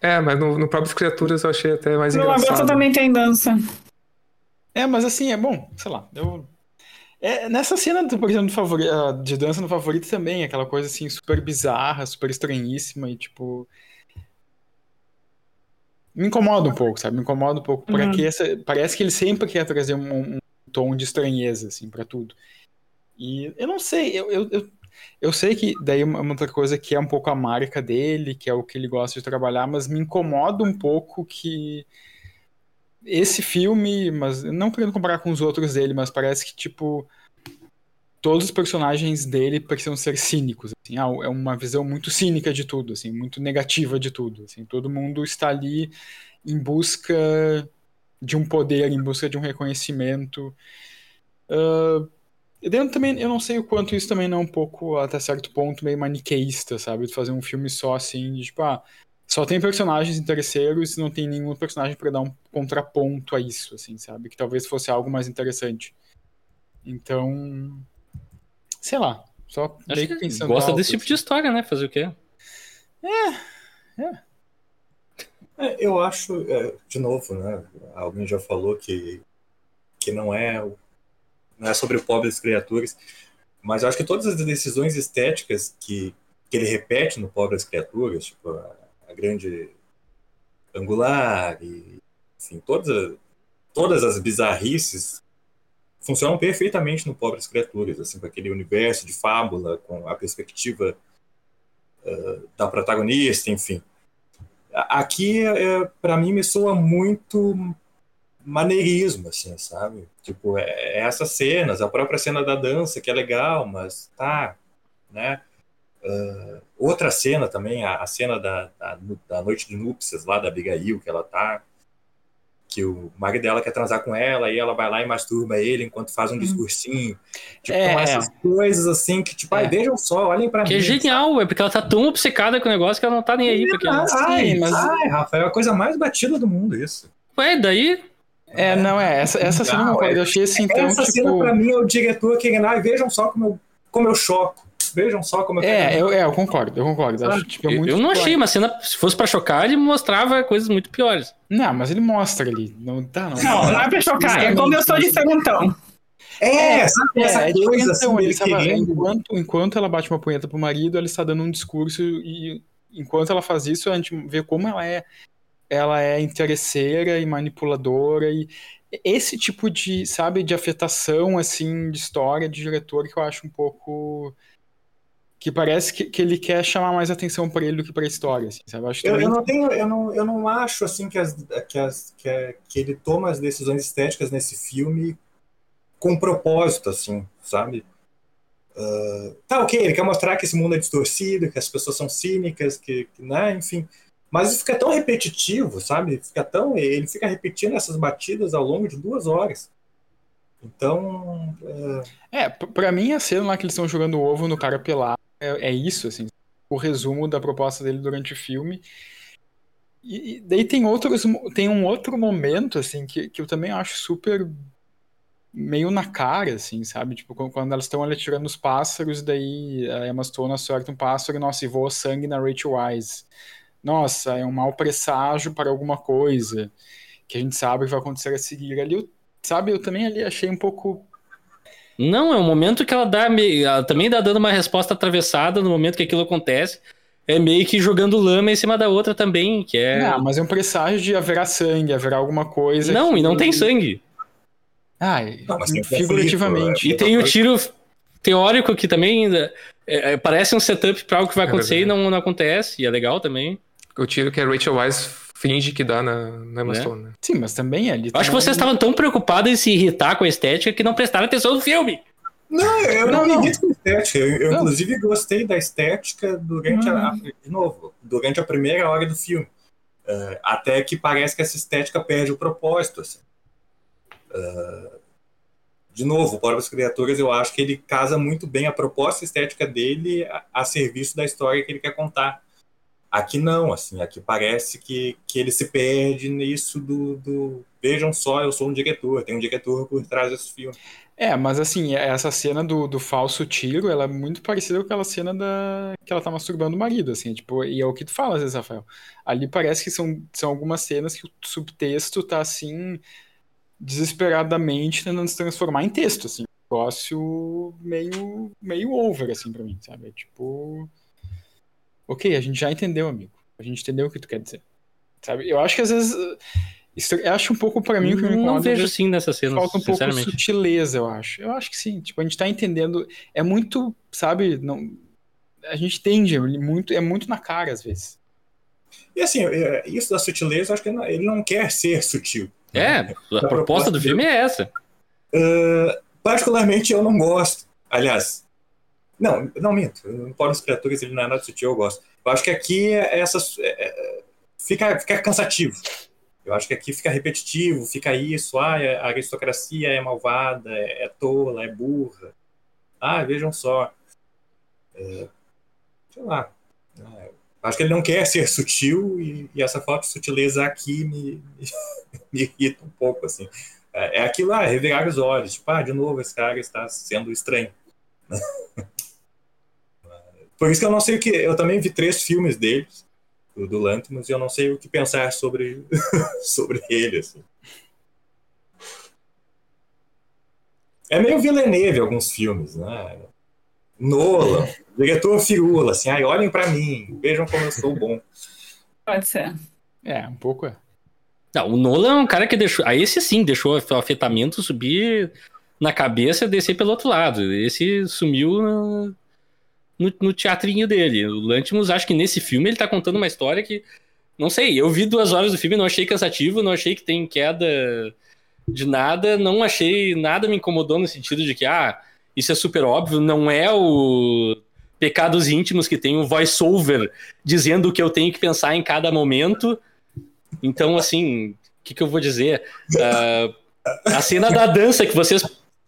É, mas no, no Pobres Criaturas eu achei até mais No engraçado. Lagosta também tem dança. É, mas assim, é bom, sei lá. Eu... É, nessa cena, por exemplo, favori... ah, de dança no favorito também, aquela coisa assim, super bizarra, super estranhíssima e tipo. Me incomoda um pouco, sabe? Me incomoda um pouco. Uhum. Porque essa... parece que ele sempre quer trazer um, um tom de estranheza, assim, pra tudo. E eu não sei, eu, eu, eu, eu sei que daí é uma uma outra coisa que é um pouco a marca dele, que é o que ele gosta de trabalhar, mas me incomoda um pouco que esse filme, mas não querendo comparar com os outros dele, mas parece que, tipo, todos os personagens dele precisam ser cínicos, assim, ah, é uma visão muito cínica de tudo, assim, muito negativa de tudo, assim, todo mundo está ali em busca de um poder, em busca de um reconhecimento. Ah, e dentro também, eu não sei o quanto isso também não é um pouco, até certo ponto, meio maniqueísta, sabe? De fazer um filme só assim, de tipo, ah, só tem personagens interesseiros e não tem nenhum personagem para dar um contraponto a isso, assim, sabe? Que talvez fosse algo mais interessante. Então, sei lá, só meio que pensando gosta alto, desse tipo assim. de história, né? Fazer o quê? É, eu acho, é, de novo, né? Alguém já falou que, que não é o- não é sobre pobres criaturas, mas eu acho que todas as decisões estéticas que, que ele repete no Pobres Criaturas, tipo a, a grande angular e enfim, todas, todas as bizarrices funcionam perfeitamente no Pobres Criaturas, assim, com aquele universo de fábula, com a perspectiva eh, da protagonista, enfim. Aqui, é, para mim, me soa muito maneirismo, assim, sabe? Tipo, é, é essas cenas, a própria cena da dança, que é legal, mas tá, né? Ah, outra cena também, a, a cena da, da, da noite de núpcias lá da Abigail, que ela tá, que o marido dela quer transar com ela e ela vai lá e masturba ele enquanto faz um discursinho. Tipo, É, são é. essas coisas assim que, tipo, ai, É. vejam só, olhem pra Que mim. é genial, é porque ela tá tão obcecada com o negócio que ela não tá nem aí. Porque... Ah, ai, Sim, mas- ai, Rafael, é a coisa mais batida do mundo isso. Ué, daí. É, não, é, essa, essa cena eu Não, é- Eu achei assim, então, Essa cena tipo. pra mim é o diretor querendo, ai, vejam só como eu, como eu choco. Vejam só como eu É, eu, é, eu concordo, eu concordo. Acho, tipo, é Eu, muito eu não achei claro. uma cena. Se fosse pra chocar, ele mostrava coisas muito piores. Não, mas ele mostra ali. Não, tá, não. Não, não é pra chocar. É como eu sou diferentão. É, sabe essa É, é coisa assim, ele querendo. enquanto, enquanto ela bate uma punheta pro marido, ela está dando um discurso e enquanto ela faz isso, a gente vê como ela é ela é interesseira e manipuladora e esse tipo de, sabe, de afetação assim de história de diretor que eu acho um pouco que parece que, que ele quer chamar mais atenção para ele do que para a história, assim, sabe? Eu acho Eu, eu não tenho, eu não, eu não acho assim que, as, que, as, que, é- que ele toma as decisões estéticas nesse filme com propósito, assim, sabe? Ah, tá ok, ele quer mostrar que esse mundo é distorcido, que as pessoas são cínicas, que, que né, enfim. Mas isso fica tão repetitivo, sabe? Fica tão, ele fica repetindo essas batidas ao longo de duas horas. Então, é, É, p- pra mim a cena lá que eles estão jogando ovo no cara pelado é, é isso, assim, o resumo da proposta dele durante o filme. E, e daí tem outros, tem um outro momento, assim, que, que eu também acho super meio na cara, assim, sabe? Tipo, quando, elas estão ali atirando os pássaros, daí a Emma Stone acerta um pássaro e, nossa, e voa sangue na Rachel Wise. Nossa, é um mau presságio para alguma coisa que a gente sabe que vai acontecer a seguir. Ali, eu, sabe, eu também ali achei um pouco Não, é um momento que ela dá meio. Ela também dá dando uma resposta atravessada no momento que aquilo acontece. É meio que jogando lama em cima da outra também, que é. Ah, mas é um presságio de haverá sangue, haverá alguma coisa. não, que- e não tem sangue. Ah, Não, um figurativamente. E tem o tiro teórico que também é, é, parece um setup pra algo que vai É acontecer e verdade. não, não acontece, e é legal também. O tiro que a Rachel Wise finge que dá na, na Emma Né? Stone, né? Sim, mas também ali. Eu acho que vocês estavam tão preocupados em se irritar com a estética que não prestaram atenção no filme. Não, eu não, Não, me irrito com a estética. Eu, eu, inclusive, gostei da estética durante a, de novo, durante a primeira hora do filme. Eh, até que parece que essa estética perde o propósito. Assim. Eh, de novo, Pobres Criaturas, eu acho que ele casa muito bem a proposta estética dele a, a serviço da história que ele quer contar. Aqui não, assim, aqui parece que, que ele se perde nisso do, do. Vejam só, eu sou um diretor, tem um diretor por trás desse filme. É, mas assim, essa cena do, do falso tiro, ela é muito parecida com aquela cena da que ela tá masturbando o marido, assim, tipo, e é o que tu fala, às vezes, Rafael. Ali parece que são, são algumas cenas que o subtexto tá, assim, desesperadamente tentando se transformar em texto, assim. Um negócio meio, meio over, assim, pra mim, sabe? É tipo... Ok, a gente já entendeu, amigo. A gente entendeu o que tu quer dizer. Sabe? Eu acho que, às vezes... Isso, eu acho um pouco, pra mim, o que me não incomoda, às vejo assim nessa cena, falta um pouco de sutileza, eu acho. Eu acho que sim. Tipo, a gente tá entendendo. É muito, sabe? Não, a gente entende, ele muito, é muito na cara às vezes. E assim, é, isso da sutileza, eu acho que ele não, não quer ser sutil. É, a proposta proposta do filme é essa. Uh, particularmente, eu não gosto. Aliás, não, não minto. Pobres Criaturas ele não é nada sutil, eu gosto. Eu acho que aqui é essas, é, é, fica, fica cansativo. Eu acho que aqui fica repetitivo, fica isso, ah, a aristocracia é malvada, é, é tola, é burra. Ah, vejam só. É, sei lá. É, acho que ele não quer ser sutil e, e essa falta de sutileza aqui me, me, me irrita um pouco, assim. É, é aquilo lá, revirar os olhos. Tipo, ah, de novo esse cara está sendo estranho. Por isso que eu não sei o que. Eu também vi três filmes deles, do, do Lantimos, e eu não sei o que pensar sobre, sobre ele. Assim. É meio Villeneuve alguns filmes, né? Nola, diretor firula, assim, ai, olhem pra mim, vejam como eu sou bom. Pode ser. É, um pouco é. Não, o Nolan é um cara que deixou. Aí esse sim deixou o afetamento subir na cabeça e descer pelo outro lado. Esse sumiu no, no, teatrinho dele. O Lantimos, acho que nesse filme ele tá contando uma história que. Não sei, eu vi duas horas do filme, não achei cansativo, não achei que tem queda de nada, não achei. Nada me incomodou no sentido de que, ah, isso é super óbvio, não é o Pecados Íntimos que tem o voice-over dizendo o que eu tenho que pensar em cada momento. Então, assim, o que, que eu vou dizer? Uh, a cena da dança que vocês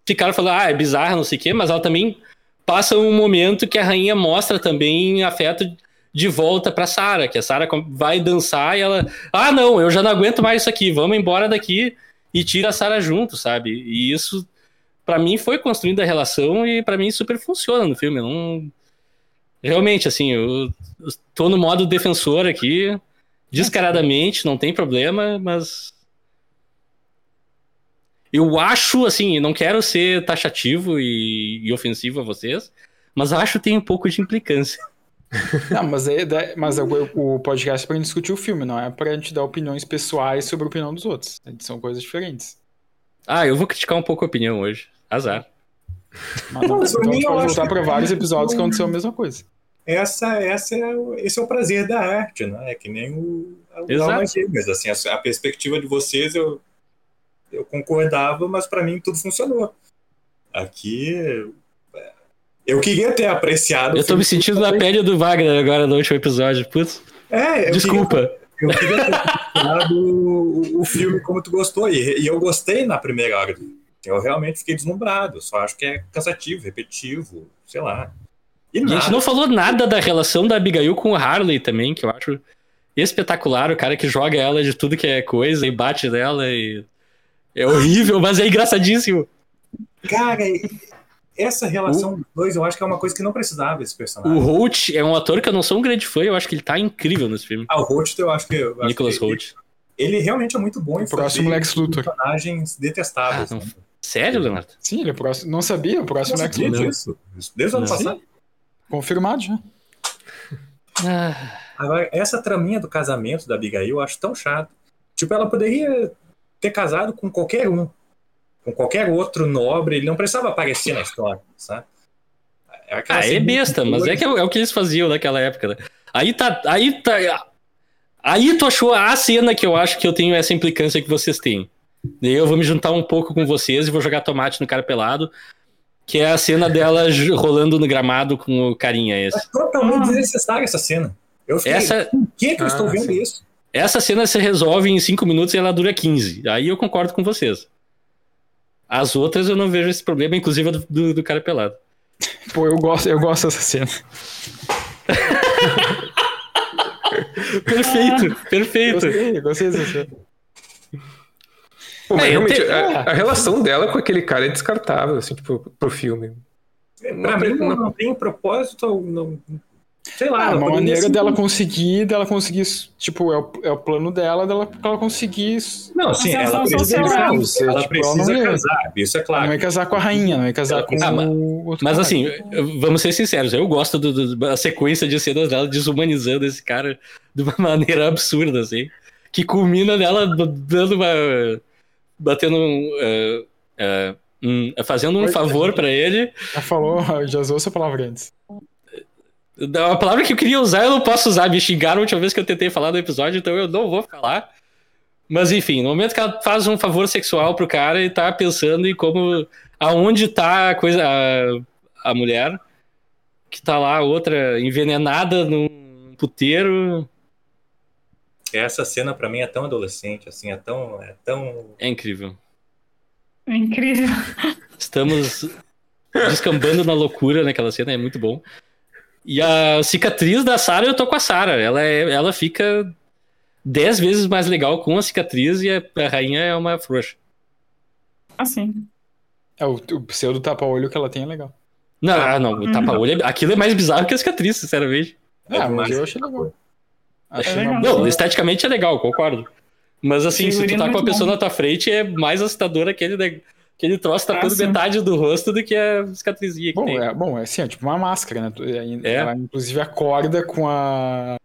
ficaram falando, ah, é bizarra, não sei o quê, mas ela também passa um momento que a rainha mostra também afeto de volta pra Sara, que a Sara vai dançar e ela, ah, não, eu já não aguento mais isso aqui, vamos embora daqui e tira a Sara junto, sabe? E isso para mim foi construindo a relação e para mim super funciona no filme, não realmente assim, eu, eu tô no modo defensor aqui, descaradamente, não tem problema, mas Eu acho, assim, não quero ser taxativo e, e ofensivo a vocês, mas acho que tem um pouco de implicância. Não, mas, é, mas o, o podcast é pra gente discutir o filme, não é pra gente dar opiniões pessoais sobre a opinião dos outros. São coisas diferentes. Ah, eu vou criticar um pouco a opinião hoje. Azar. Mas não, Mas então a gente pode voltar pra vários não- episódios que aconteceu a mesma coisa. Essa, essa é, esse é o prazer da arte, né? É que nem o, o Exato. Gêmeas, assim, a, a perspectiva de vocês eu, eu concordava, mas pra mim tudo funcionou. Aqui é, eu queria ter apreciado. Eu tô me sentindo na pele do Wagner agora no último episódio. Putz, É, eu desculpa. Queria, eu queria ter apreciado o, o filme como tu gostou e, e eu gostei na primeira hora. Eu realmente fiquei deslumbrado. Só acho que é cansativo, repetitivo, sei lá. E E a gente não falou nada da relação da Abigail com o Harley também, que eu acho espetacular. O cara que joga ela de tudo que é coisa e bate nela e. É horrível, mas é engraçadíssimo. Cara, essa relação dos dois, eu acho que é uma coisa que não precisava esse O personagem. Holt é um ator que eu não sou um grande fã, eu acho que ele tá incrível nesse filme. Ah, o Holt, eu acho que. eu acho Nicholas que Holt. Ele, ele realmente é muito bom em O próximo Lex Luthor. personagens detestáveis. Ah, não- né? Sério, Leonardo? Sim, ele é o próximo. Não sabia, o próximo Não Lex Luthor. Isso Desde o ano Não. passado. Confirmado já. Ah, Agora, essa traminha do casamento da Abigail eu acho tão chato. Tipo, ela poderia ter casado com qualquer um. Com qualquer outro nobre. Ele não precisava aparecer na história, sabe? É aquela Ah, é besta, mas é, que é, o- é o que eles faziam naquela época, né? Aí tá. Aí tá. Aí tu achou a cena que eu acho que eu tenho essa implicância que vocês têm. Eu vou me juntar um pouco com vocês e vou jogar tomate no cara pelado. Que é a cena dela rolando no gramado com o carinha esse. É totalmente desnecessária essa cena. Eu fiquei, Essa, por que, que eu Ah, estou vendo sim. isso? Essa cena se resolve em 5 minutos e ela dura 15. Aí eu concordo com vocês. As outras eu não vejo esse problema, inclusive a do, do, do cara pelado. Pô, eu gosto, eu gosto dessa cena. Perfeito, perfeito. Gostei, gostei dessa cena. Pô, mas É, realmente, te- a, a relação dela com aquele cara é descartável, assim, tipo, pro filme. Pra Não, mim não, não- não tem propósito, não, sei lá. Ah, ela uma maneira dela conseguir, dela conseguir, tipo, é o, é o plano dela, dela ela conseguir. Não, sim, ela precisa, social. ela Tipo, ela precisa não ia- casar, isso é Ela claro. não ia casar com a rainha, não ia casar Ela com Ah, mas- o outro Mas cara. assim, vamos ser sinceros, eu gosto do- do- da sequência de cenas dela desumanizando esse cara de uma maneira absurda, assim. Que culmina nela dando uma. batendo um. eh, eh, um- fazendo um Oi, favor pra ele. Já falou, já usou essa palavra antes. A palavra que eu queria usar eu não posso usar. Me xingaram a última vez que eu tentei falar no episódio, então eu não vou falar. Mas enfim, no momento que ela faz um favor sexual pro cara e tá pensando em como. aonde tá a coisa. a, a mulher. Que tá lá, outra envenenada num puteiro. Essa cena pra mim é tão adolescente, assim, é tão, é tão É incrível. É incrível. Estamos descambando na loucura naquela cena, é muito bom. E a cicatriz da Sarah, eu tô com a Sarah. Ela, é, ela fica dez vezes mais legal com a cicatriz e a, a rainha é uma frouxa. Assim. É, o, o pseudo tapa-olho que ela tem é legal. Não, ah, não, o tapa-olho, é- aquilo é mais bizarro que a cicatriz, sinceramente. É Ah, mas eu achei legal. Achei legal. uma Não, esteticamente é legal, concordo. Mas assim, se tu tá com a pessoa bom. na tua frente, é mais assustador aquele, ne- aquele troço tapando Ah, sim. metade do rosto do que a cicatrizinha que Bom, tem. é, bom, é assim, é tipo uma máscara, né? É. Ela inclusive acorda com a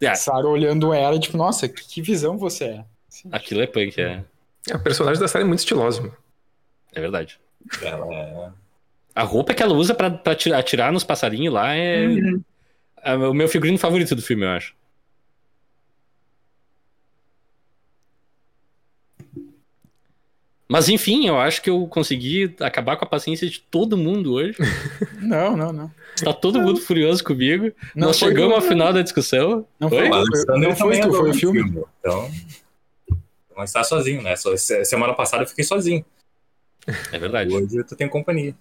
É, Sarah olhando ela, tipo, nossa, que, que visão você é. Assim, aquilo é punk, é, É, o personagem da série é muito estiloso. mano. é verdade. ela é- A roupa que ela usa pra, pra ati- atirar nos passarinhos lá é, Uhum. é o meu figurino favorito do filme, eu acho. Mas enfim, eu acho que eu consegui acabar com a paciência de todo mundo hoje. Não, não, não. Está todo mundo furioso comigo. Não Nós foi chegamos ao final da discussão. Não Oi? foi, foi, Alexandre não foi tu, foi o o filme. Então, não está sozinho, né? Semana passada eu fiquei sozinho. É verdade. Hoje tu tem companhia.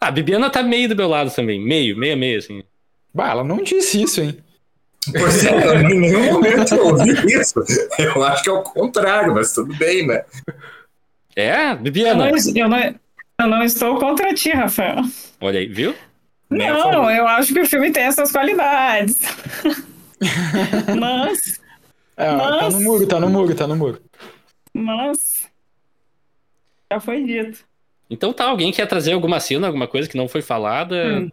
Ah, a Bibiana tá meio do meu lado também. Meio, meio, meio, assim. Bah, ela não disse isso, hein? Pois é, eu em nenhum momento eu ouvi isso. Eu acho que é o contrário, mas tudo bem, né? É, Eu não, Bibiana. eu, não, eu não estou contra ti, Rafael. Olha aí, viu? Não, eu acho que o filme tem essas qualidades. mas, É, tá Nossa. no muro, tá no muro, tá no muro. mas. Já foi dito. Então tá, alguém quer trazer alguma cena, alguma coisa que não foi falada? Hum.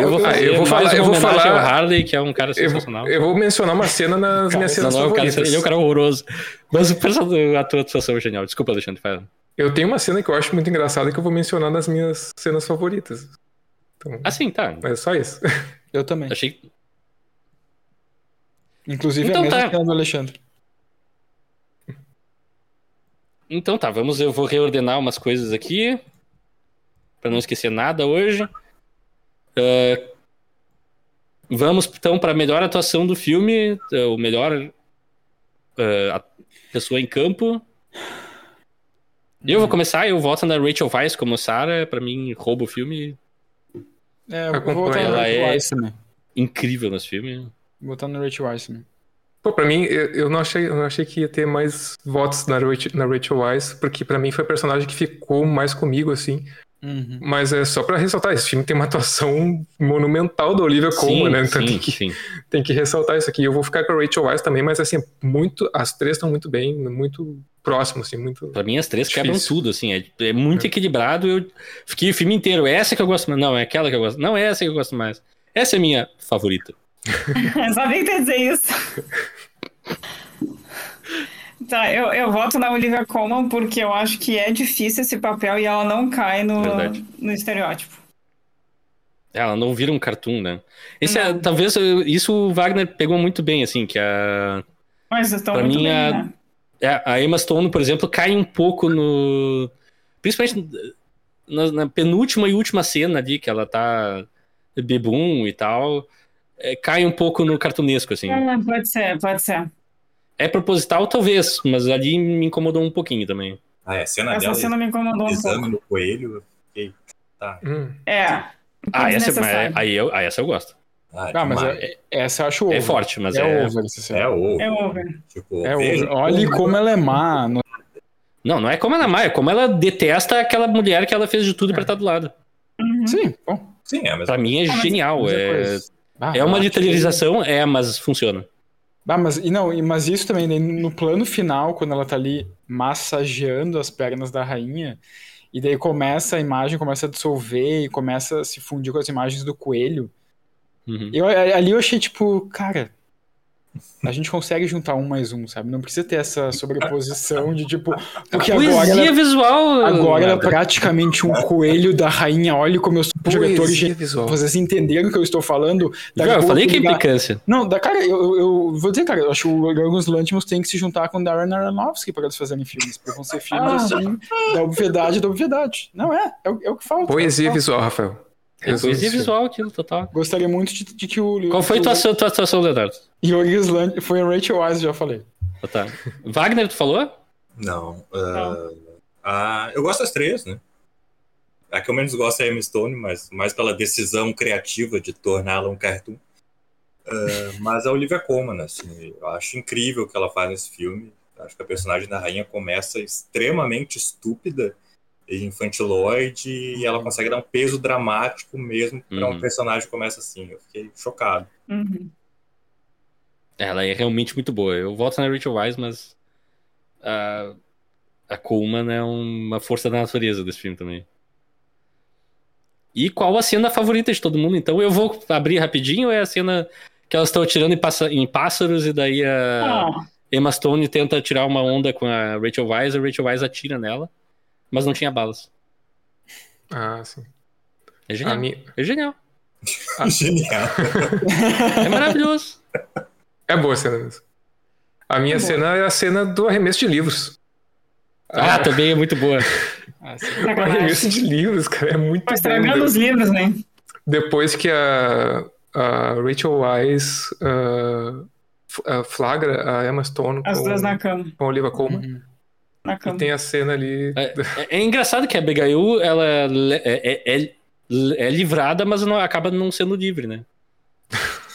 Eu vou Ah, eu vou falar- eu vou falar- ao Harley, que é um cara Eu, vou- sensacional. eu vou mencionar uma cena nas Cara, minhas cenas Não, não, o cara, favoritas. ele é um cara horroroso. Mas o personagem, a tua atuação é genial. Desculpa, Alexandre. Fala. Eu tenho uma cena que eu acho muito engraçada que eu vou mencionar nas minhas cenas favoritas. Então, Ah, sim, tá. é só isso. Eu também. Achei. Inclusive Então a mesma tá. cena do Alexandre. Então tá, vamos. Eu vou reordenar umas coisas aqui. Pra não esquecer nada hoje. Ah, vamos então pra melhor atuação do filme. ah, O melhor a pessoa em campo. Eu vou começar, eu voto na Rachel Weisz como Sarah. Pra mim, rouba o filme. É, eu vou no Ela Rachel é- Weisz também. Incrível nesse filme. Vou botar no Rachel Weisz também. Pô, pra mim, eu eu não achei, eu não achei que ia ter mais votos na Rachel, na Rachel Weisz, porque pra mim foi a personagem que ficou mais comigo, assim. Uhum. Mas é só pra ressaltar, esse filme tem uma atuação monumental da Olivia Colman, né? Então sim, tem, que, sim. tem que ressaltar isso aqui. Eu vou ficar com a Rachel Weisz também, mas assim, muito, as três estão muito bem, muito próximos, assim, muito... Pra mim, as três Difícil. quebram tudo, assim. É, é muito equilibrado. Eu fiquei o filme inteiro. É essa que eu gosto mais. Não, é aquela que eu gosto. Não, é essa que eu gosto mais. Essa é a minha favorita. Sabia que dizer isso. Tá, eu, eu voto na Olivia Colman porque eu acho que é difícil esse papel e ela não cai no, Verdade. no estereótipo. Ela não vira um cartoon, né? Esse é, talvez isso o Wagner pegou muito bem, assim, que a, Mas estão muito mim, bem, a- né? é, a Emma Stone, por exemplo, cai um pouco no. Principalmente na, na penúltima e última cena ali, que ela tá bebum e tal. é, cai um pouco no cartunesco, assim. Ah, pode ser, pode ser. É proposital, talvez, mas ali me incomodou um pouquinho também. Ah, é, a cena Essa dela, cena me incomodou um exame pouco. no coelho, fiquei, tá. Hum. É. Ah, essa, desnecessário. aí eu, ah, essa eu gosto. Ah, Ah, mas demais. é- essa eu acho over. É forte, mas é, é. over essa cena. É o. É over. Tipo, É veja over. Olha como ela é má. no- Não, não é como ela é, é como ela detesta aquela mulher que ela fez de tudo pra estar do lado. Uhum. Sim, bom. Sim, é a mesma Pra mim é Ah, mas- genial. mesma É. Ah, é uma literalização, é, mas funciona. Ah, mas, e não, mas isso também, né, no plano final, quando ela tá ali massageando as pernas da rainha, e daí começa a imagem, começa a dissolver e começa a se fundir com as imagens do coelho. Uhum. Eu, ali eu achei, tipo, cara, a gente consegue juntar um mais um, sabe? Não precisa ter essa sobreposição de, tipo, porque agora Poesia ela, visual. agora ela é praticamente um coelho da rainha. Olha como eu sou um diretor Poesia genial. visual. Vocês entenderam o que eu estou falando? Daqui a eu falei que é implicância. Não, da, cara, eu, eu, vou dizer, cara, eu acho que o Yorgos Lanthimos tem que se juntar com o Darren Aronofsky para eles fazerem filmes, porque vão ser filmes Ah. assim, da obviedade da obviedade. Não é, é, o- é o que falta. Poesia É, visual, Rafael. É poesia esse visual aquilo, total. Gostaria muito de, de que o. Qual foi que tua, o tua atuação, Leonardo? Yorgos Lanthimos. Foi a Rachel Weisz, já falei. Ah, Tá. Wagner, tu falou? Não. ah, ah, eu gosto das três, né? A que eu menos gosto é a Emma Stone, mas mais pela decisão criativa de torná-la um cartoon. Ah, mas a Olivia Colman, assim, eu acho incrível o que ela faz nesse filme. Acho que a personagem da rainha começa extremamente estúpida infantiloide e ela consegue dar um peso dramático mesmo para Uhum. um personagem que começa assim. Eu fiquei chocado. Uhum. Ela é realmente muito boa. Eu volto na Rachel Weisz, mas a, a Coleman é uma força da natureza desse filme também. E qual a cena favorita de todo mundo? Então eu vou abrir rapidinho. É a cena que elas estão atirando em, passa- em pássaros e daí a Ah, Emma Stone tenta tirar uma onda com a Rachel Weisz. A Rachel Weisz atira nela, mas não tinha balas. Ah, sim. É genial. minha... É genial. Ah. Genial. É maravilhoso. É boa a cena mesmo. A minha É boa. cena é a cena do arremesso de livros. Ah, também é muito boa. Ah. O arremesso de livros, cara, é muito bom. estragando os livros, né? Depois que a, a Rachel Weisz ah, f- ah, flagra a Emma Stone As com, duas na cama. com a Olivia Colman. Uhum. Na E cama. tem a cena ali. É, é- é engraçado que a Abigail, ela é, é, é- é livrada, mas não, acaba não sendo livre, né?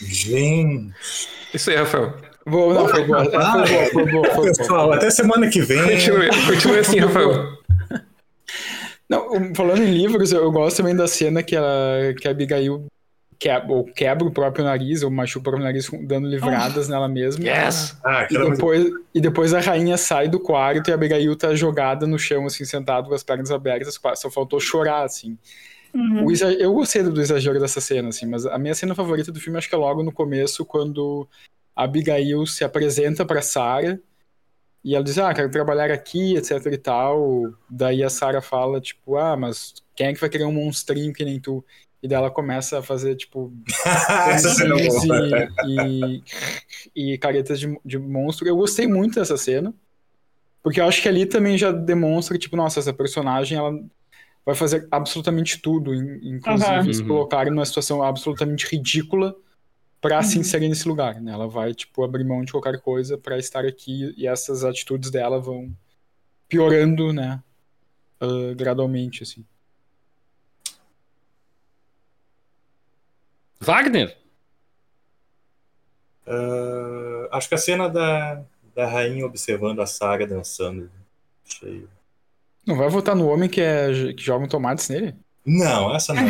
Gente. Isso aí, Rafael. Vou, não, foi boa. É, Foi boa, foi boa, foi boa. Pessoal, até semana que vem. Continue, continue assim, Rafael. Não, falando em livros, eu, gosto também da cena que, ela, que a Abigail quebra, ou quebra o próprio nariz, ou machuca o próprio nariz dando livradas nela mesma. Yes! Ah, E música. depois, e depois a rainha sai do quarto e a Abigail tá jogada no chão, assim, sentada com as pernas abertas, só faltou chorar, assim. Uhum. O exa- Eu gostei do exagero dessa cena, assim, mas a minha cena favorita do filme acho que é logo no começo, quando a Abigail se apresenta pra Sarah e ela diz, ah, quero trabalhar aqui, etc e tal. Daí a Sarah fala, tipo, ah, mas quem é que vai querer um monstrinho que nem tu? E daí ela começa a fazer, tipo, é e, e, e caretas de, de monstro. Eu gostei muito dessa cena, porque eu acho que ali também já demonstra, tipo, nossa, essa personagem, ela vai fazer absolutamente tudo, in- inclusive Aham. se Uhum. colocar numa situação absolutamente ridícula pra se Uhum. inserir nesse lugar, né? Ela vai, tipo, abrir mão de qualquer coisa pra estar aqui e essas atitudes dela vão piorando, né? ah, gradualmente, assim. Wagner? Ah, acho que a cena da, da rainha observando a Sarah dançando. Achei. Não vai votar no homem que, é, que joga um tomates nele? Não, essa não.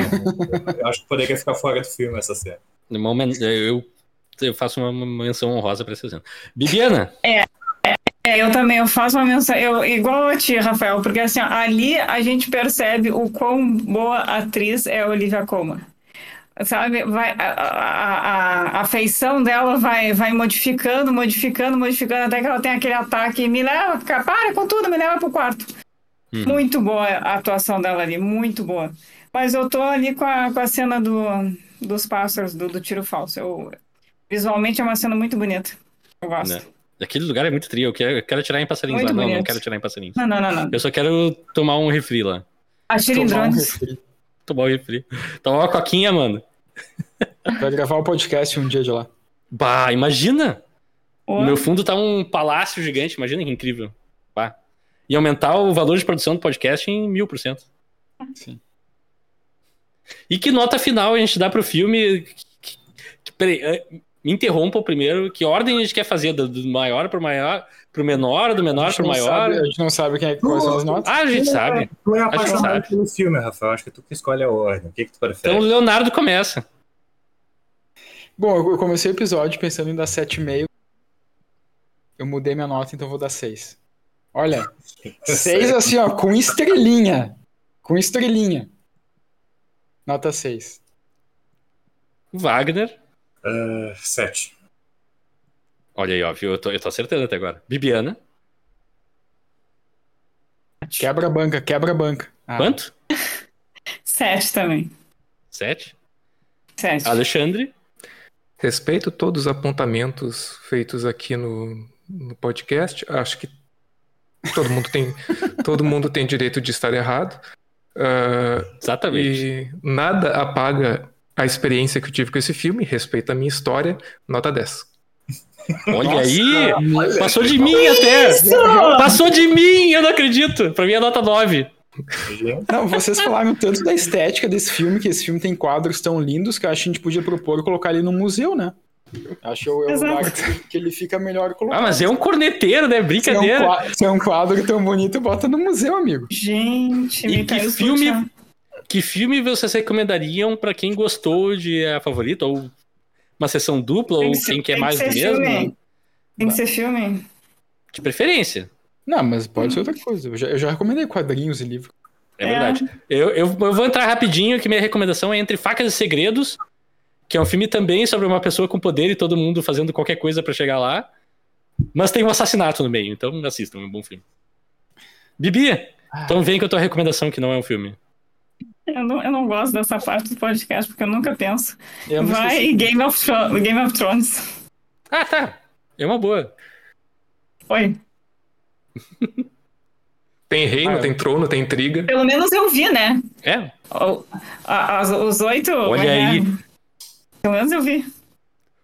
Eu acho que poderia ficar fora do filme essa cena. No momento, eu, eu faço uma menção honrosa pra essa cena. Bibiana? É, eu também, eu faço uma menção, eu, igual a ti, Rafael, porque assim, ó, ali a gente percebe o quão boa atriz é a Olivia Colman. Sabe, vai, a, a, a, a feição dela vai, vai modificando, modificando, modificando, até que ela tem aquele ataque, me leva, para com tudo, me leva pro quarto. Uhum. Muito boa a atuação dela ali, muito boa. Mas eu tô ali com a, com a cena do, dos pássaros, do, do tiro falso. Eu, visualmente é uma cena muito bonita. Eu gosto. Né? Aquele lugar é muito trio. Eu quero, eu quero atirar em passarinhos Muito lá. Não, não bonito. quero atirar em passarinhos. Não, não, não, não. Eu só quero tomar um refri lá. Atira em Tomar um drones. Tomar um refri. Tomar uma coquinha, mano. Vai gravar o podcast um dia de lá. Bah, imagina! No meu fundo tá um palácio gigante. Imagina que incrível. Bah. E aumentar o valor de produção do podcast em mil por cento. Sim. E que nota final a gente dá pro filme? Que- que- peraí, eh, me interrompa primeiro. Que ordem a gente quer fazer? Do, do maior pro maior, pro menor, do menor pro maior? sabe, a gente não sabe quem é, quais são as notas. Ah, a gente sabe. Tu é que apaixonado pelo filme, Rafael. Acho que tu que escolhe a ordem. O que, que tu prefere? Então o Leonardo começa. Bom, eu eu comecei o episódio pensando em dar 7,5. Eu mudei minha nota, então vou dar 6. Olha, 6 assim, ó, com estrelinha. Com estrelinha. Nota 6. Wagner. Ah, sete. Olha aí, ó, viu? Eu tô, eu tô acertando até agora. Bibiana. Quebra a banca, quebra a banca. Ah, Quanto? Sete também. Sete. Sete. Alexandre. Respeito todos os apontamentos feitos aqui no, no podcast. Acho que todo mundo tem, todo mundo tem direito de estar errado. Ah, Exatamente. e nada apaga a experiência que eu tive com esse filme. Respeita a minha história. Nota 10. Olha Nossa, aí! Passou de mim até! Passou de mim! Eu não acredito! Pra mim é nota 9. Gente, Não, vocês falaram tanto da estética desse filme, que esse filme tem quadros tão lindos que eu acho que a gente podia propor colocar ele no museu, né? Acho que é o é o Exato. lugar que, que ele fica melhor colocado. Ah, mas é um corneteiro, né? Se é um Brincadeira. qua- Se é um quadro tão bonito, bota no museu, amigo. Gente, E me que filme-. Que filme vocês recomendariam pra quem gostou de A Favorita? Ou uma sessão dupla? Tem Ou que ser- quem quer tem mais que do ser mesmo? filme. Tem que ser filme. De preferência. Não, mas pode ser outra coisa. Eu já, eu já recomendei quadrinhos e livros. É, É. verdade. Eu, eu, eu vou entrar rapidinho, que minha recomendação é Entre Facas e Segredos, que é um filme também sobre uma pessoa com poder e todo mundo fazendo qualquer coisa pra chegar lá. Mas tem um assassinato no meio, então assistam, é um bom filme. Bibi, então vem com a tua recomendação que não é um filme. Eu não, eu não gosto dessa parte do podcast, porque eu nunca penso. Eu Vai. Game of, Thro- Game of Thrones. Ah, tá. É uma boa. Oi. Tem reino, Ah, tem trono, tem intriga. Pelo menos eu vi, né? É, O- a- as- os oito. Olha é, aí. Pelo menos eu vi.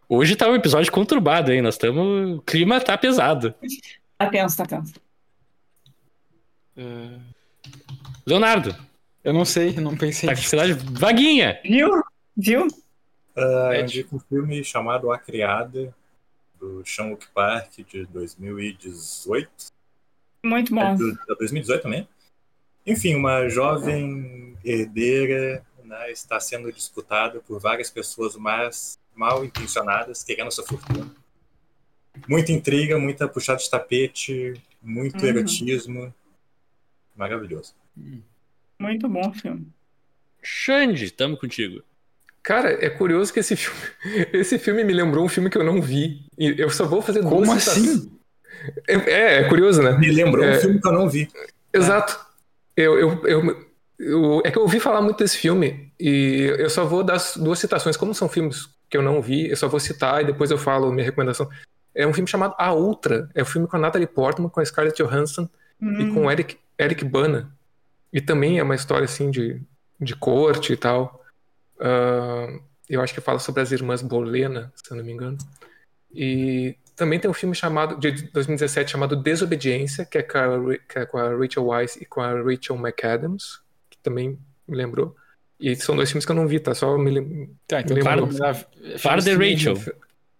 hoje tá um episódio conturbado, hein? Nós estamos. O clima tá pesado. Tá tenso, tá tenso. Leonardo, Eu não sei, não pensei tá cidade vaguinha. Viu? Viu? ah, eu indico um filme chamado A Criada, do Sean-Wook Park, de 2018. Muito É bom. do, é 2018 também. Enfim, uma jovem herdeira né, está sendo disputado por várias pessoas mais mal intencionadas, querendo sua fortuna. Muita intriga, muita puxada de tapete, muito Uhum. erotismo. Maravilhoso. Muito bom filme. Xande, tamo contigo. Cara, é curioso que esse filme, esse filme me lembrou um filme que eu não vi. E eu só vou fazer Como duas citações. assim? É, é, é curioso, né? Me lembrou É. um filme que eu não vi. Exato. Eu, eu, eu, eu- é que eu ouvi falar muito desse filme e eu só vou dar as duas citações. Como são filmes que eu não vi, eu só vou citar e depois eu falo minha recomendação. É um filme chamado A Outra. É um filme com a Natalie Portman, com a Scarlett Johansson e Hum, com o Eric, Eric Bana. E também é uma história assim de, de corte e tal. Ah, eu acho que fala sobre as irmãs Bolena, se eu não me engano. E também tem um filme chamado de 2017 chamado Desobediência, que é com a, que é com a Rachel Weisz e com a Rachel McAdams, que também me lembrou. E são dois filmes que eu não vi, tá? Só me. Tá, então recomendar Para de filmes Rachel.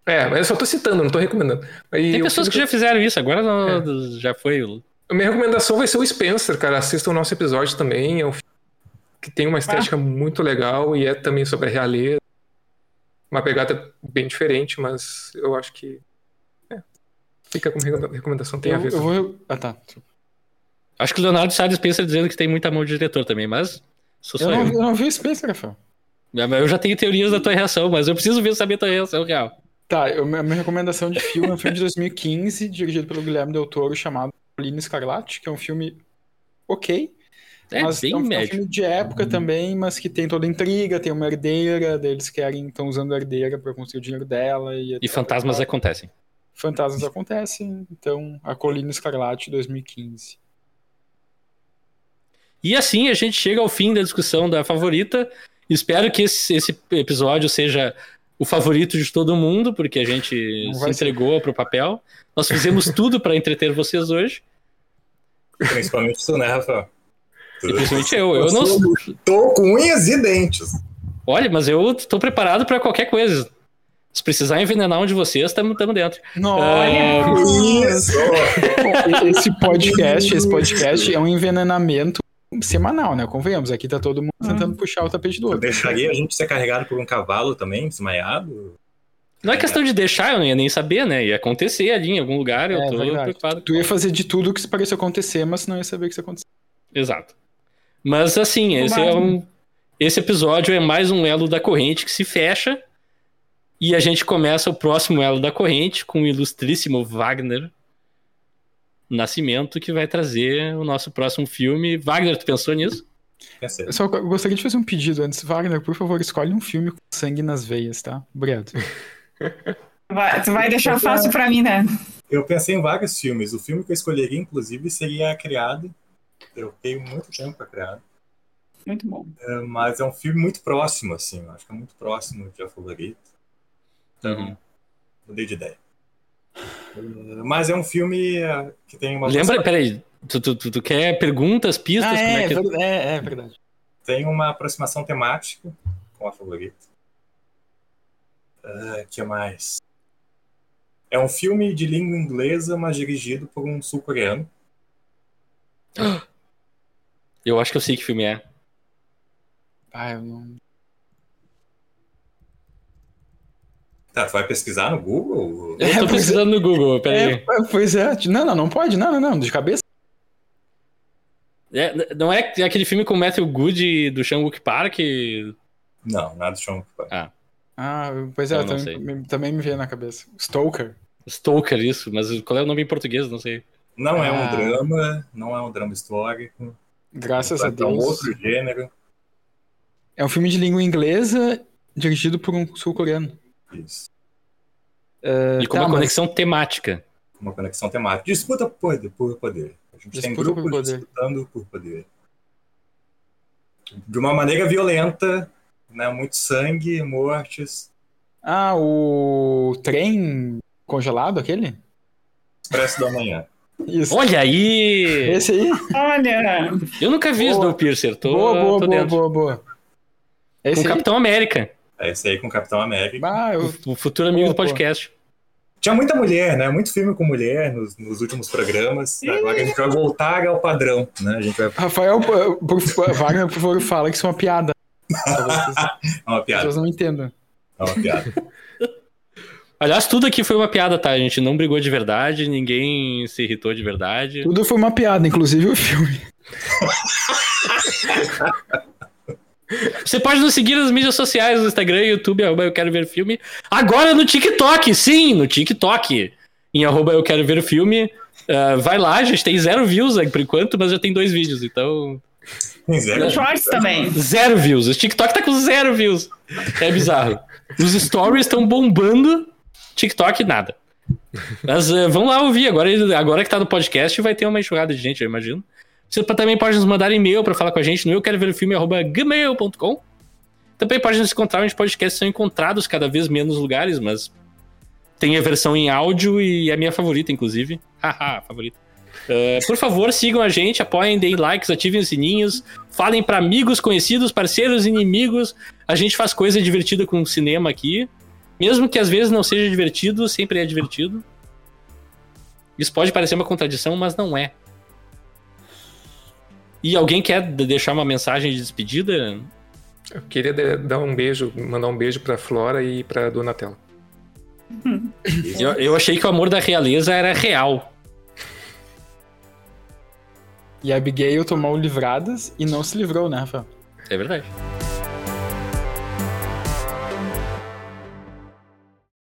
É, mas eu só tô citando, não tô recomendando. E Tem pessoas filme que já fizeram isso, agora não- já foi. A minha recomendação vai ser o Spencer, cara. Assista o nosso episódio também. É um filme que tem uma estética muito legal e é também sobre a realeza. Uma pegada bem diferente, mas eu acho que. é. Fica como recomenda- recomendação, tem a Eu, ver. eu vou. Ah, tá. Acho que o Leonardo Salles pensa dizendo que tem muita mão de diretor também, mas sou só Eu eu. não, eu não vi o Spencer, Rafael. Eu já tenho teorias da tua reação, mas eu preciso ver saber a tua reação real. Tá, eu, a minha recomendação de filme é um filme de 2015, dirigido pelo Guilherme Del Toro, chamado Colina Escarlate, que é um filme ok. É mas bem é um, é um médio. filme de época também, mas que tem toda a intriga, tem uma herdeira, eles querem, estão usando a herdeira pra conseguir o dinheiro dela. E, E fantasmas acontecem. Fantasmas acontecem, então a Colina Escarlate 2015. E assim a gente chega ao fim da discussão da favorita. Espero que esse, esse episódio seja o favorito de todo mundo, porque a gente Não se entregou pro papel. Nós fizemos tudo para entreter vocês hoje. Principalmente isso, né, Rafael? E principalmente eu. Eu não. Tô com unhas e dentes. Olha, mas eu tô preparado para qualquer coisa. Se precisar envenenar um de vocês, estamos dentro. Nossa! Isso! Esse podcast, esse podcast é um envenenamento semanal, né? Convenhamos, aqui tá todo mundo tentando puxar o tapete do Eu outro. deixaria a gente ser carregado por um cavalo também, desmaiado? Não é questão de deixar, eu não ia nem saber, né? Ia acontecer ali em algum lugar, eu É, tô verdade. preocupado. Tu ia fazer de tudo que se parecia acontecer, mas não ia saber o que isso acontecer. Exato. Mas assim, esse é um. Esse episódio é mais um elo da corrente que se fecha. E a gente começa o próximo elo da corrente com o ilustríssimo Wagner Nascimento, que vai trazer o nosso próximo filme. Wagner, tu pensou nisso? Pensei. Eu só gostaria de fazer um pedido antes. Wagner, por favor, escolhe um filme com sangue nas veias, tá? Obrigado. Vai, tu vai deixar fácil pra mim, né? Eu pensei em vários filmes. O filme que eu escolheria, inclusive, seria A Criada. Eu tenho muito tempo para criar. Muito bom. Mas é um filme muito próximo, assim. eu Acho que é muito próximo de A Favorita. Então, Uhum. mudei de ideia. Mas é um filme eh, que tem uma. Lembra, peraí, tu, tu, tu, tu quer perguntas, pistas? Ah, como é, é que... ver- é, é verdade. Tem uma aproximação temática com A Favorita. O que mais? É um filme de língua inglesa, mas dirigido por um sul-coreano. Eu acho que eu sei que filme é. Ah, eu não. Tá, tu vai pesquisar no Google? Eu É, tô pois é. pesquisando no Google, peraí. É, pois é. Não, não, não pode. Não, não, não. De cabeça. É, não é aquele filme com o Matthew Good do Shang-Wook Park? Não, nada de Sean Connery. Ah, pois é, também, me- também me veio na cabeça. Stoker. Stoker, isso, mas qual é o nome em português? Não sei. Não é um Ah. drama, não é um drama histórico. Graças a É um Deus. outro gênero. É um filme de língua inglesa dirigido por um sul-coreano. Isso. E com tá, uma mas- conexão temática. Uma conexão temática. Disputa por poder. Por poder. A gente tem Disputa por grupos poder. disputando por poder. De uma maneira violenta, né? muito sangue, mortes. Ah, o trem congelado, aquele? Expresso da manhã. Isso. Olha aí! Esse aí? Olha, Eu nunca vi Boa. Snowpiercer, tô, boa, boa, tô boa, dentro. boa, boa. Com Esse o aí? Capitão América, É esse aí com o Capitão América. Ah, eu... o futuro amigo do podcast. Tinha muita mulher, né? Muito filme com mulher nos, nos últimos programas. Agora a gente vai voltar ao padrão, né? A gente vai Rafael, por, por, Wagner, por favor, fala que isso é uma piada. As É uma piada. pessoas não entendam. É uma piada. Aliás, tudo aqui foi uma piada, tá? A gente não brigou de verdade, ninguém se irritou de verdade. Tudo foi uma piada, inclusive o filme. Você pode nos seguir nas mídias sociais, no Instagram, YouTube, arroba eu quero ver filme. Agora no TikTok, sim, no TikTok. Em arroba eu quero ver filme. Ah, vai lá, a gente tem zero views por enquanto, mas já tem dois vídeos, então. Tem zero. Shorts também. Zero views. O TikTok tá com zero views. É bizarro. Os stories estão bombando, TikTok nada. Mas uh, vão lá ouvir. Agora, agora que tá no podcast, vai ter uma enxurrada de gente, eu imagino. Você também pode nos mandar e-mail para falar com a gente no eu quero ver o filme gmail.com. Também pode nos encontrar, onde podcasts são encontrados cada vez menos lugares, mas tem a versão em áudio e é a minha favorita, inclusive. Haha, favorita. Uh, por favor, sigam a gente, apoiem, deem likes, ativem os sininhos, falem para amigos, conhecidos, parceiros, inimigos. A gente faz coisa divertida com o cinema aqui. Mesmo que às vezes não seja divertido, sempre é divertido. Isso pode parecer uma contradição, mas não é. E alguém quer deixar uma mensagem de despedida? Eu queria dar um beijo, mandar um beijo pra Flora e pra Donatella. Eu, eu achei que o amor da realeza era real. E a Abigail tomou livradas e não se livrou, né, Rafael? É verdade.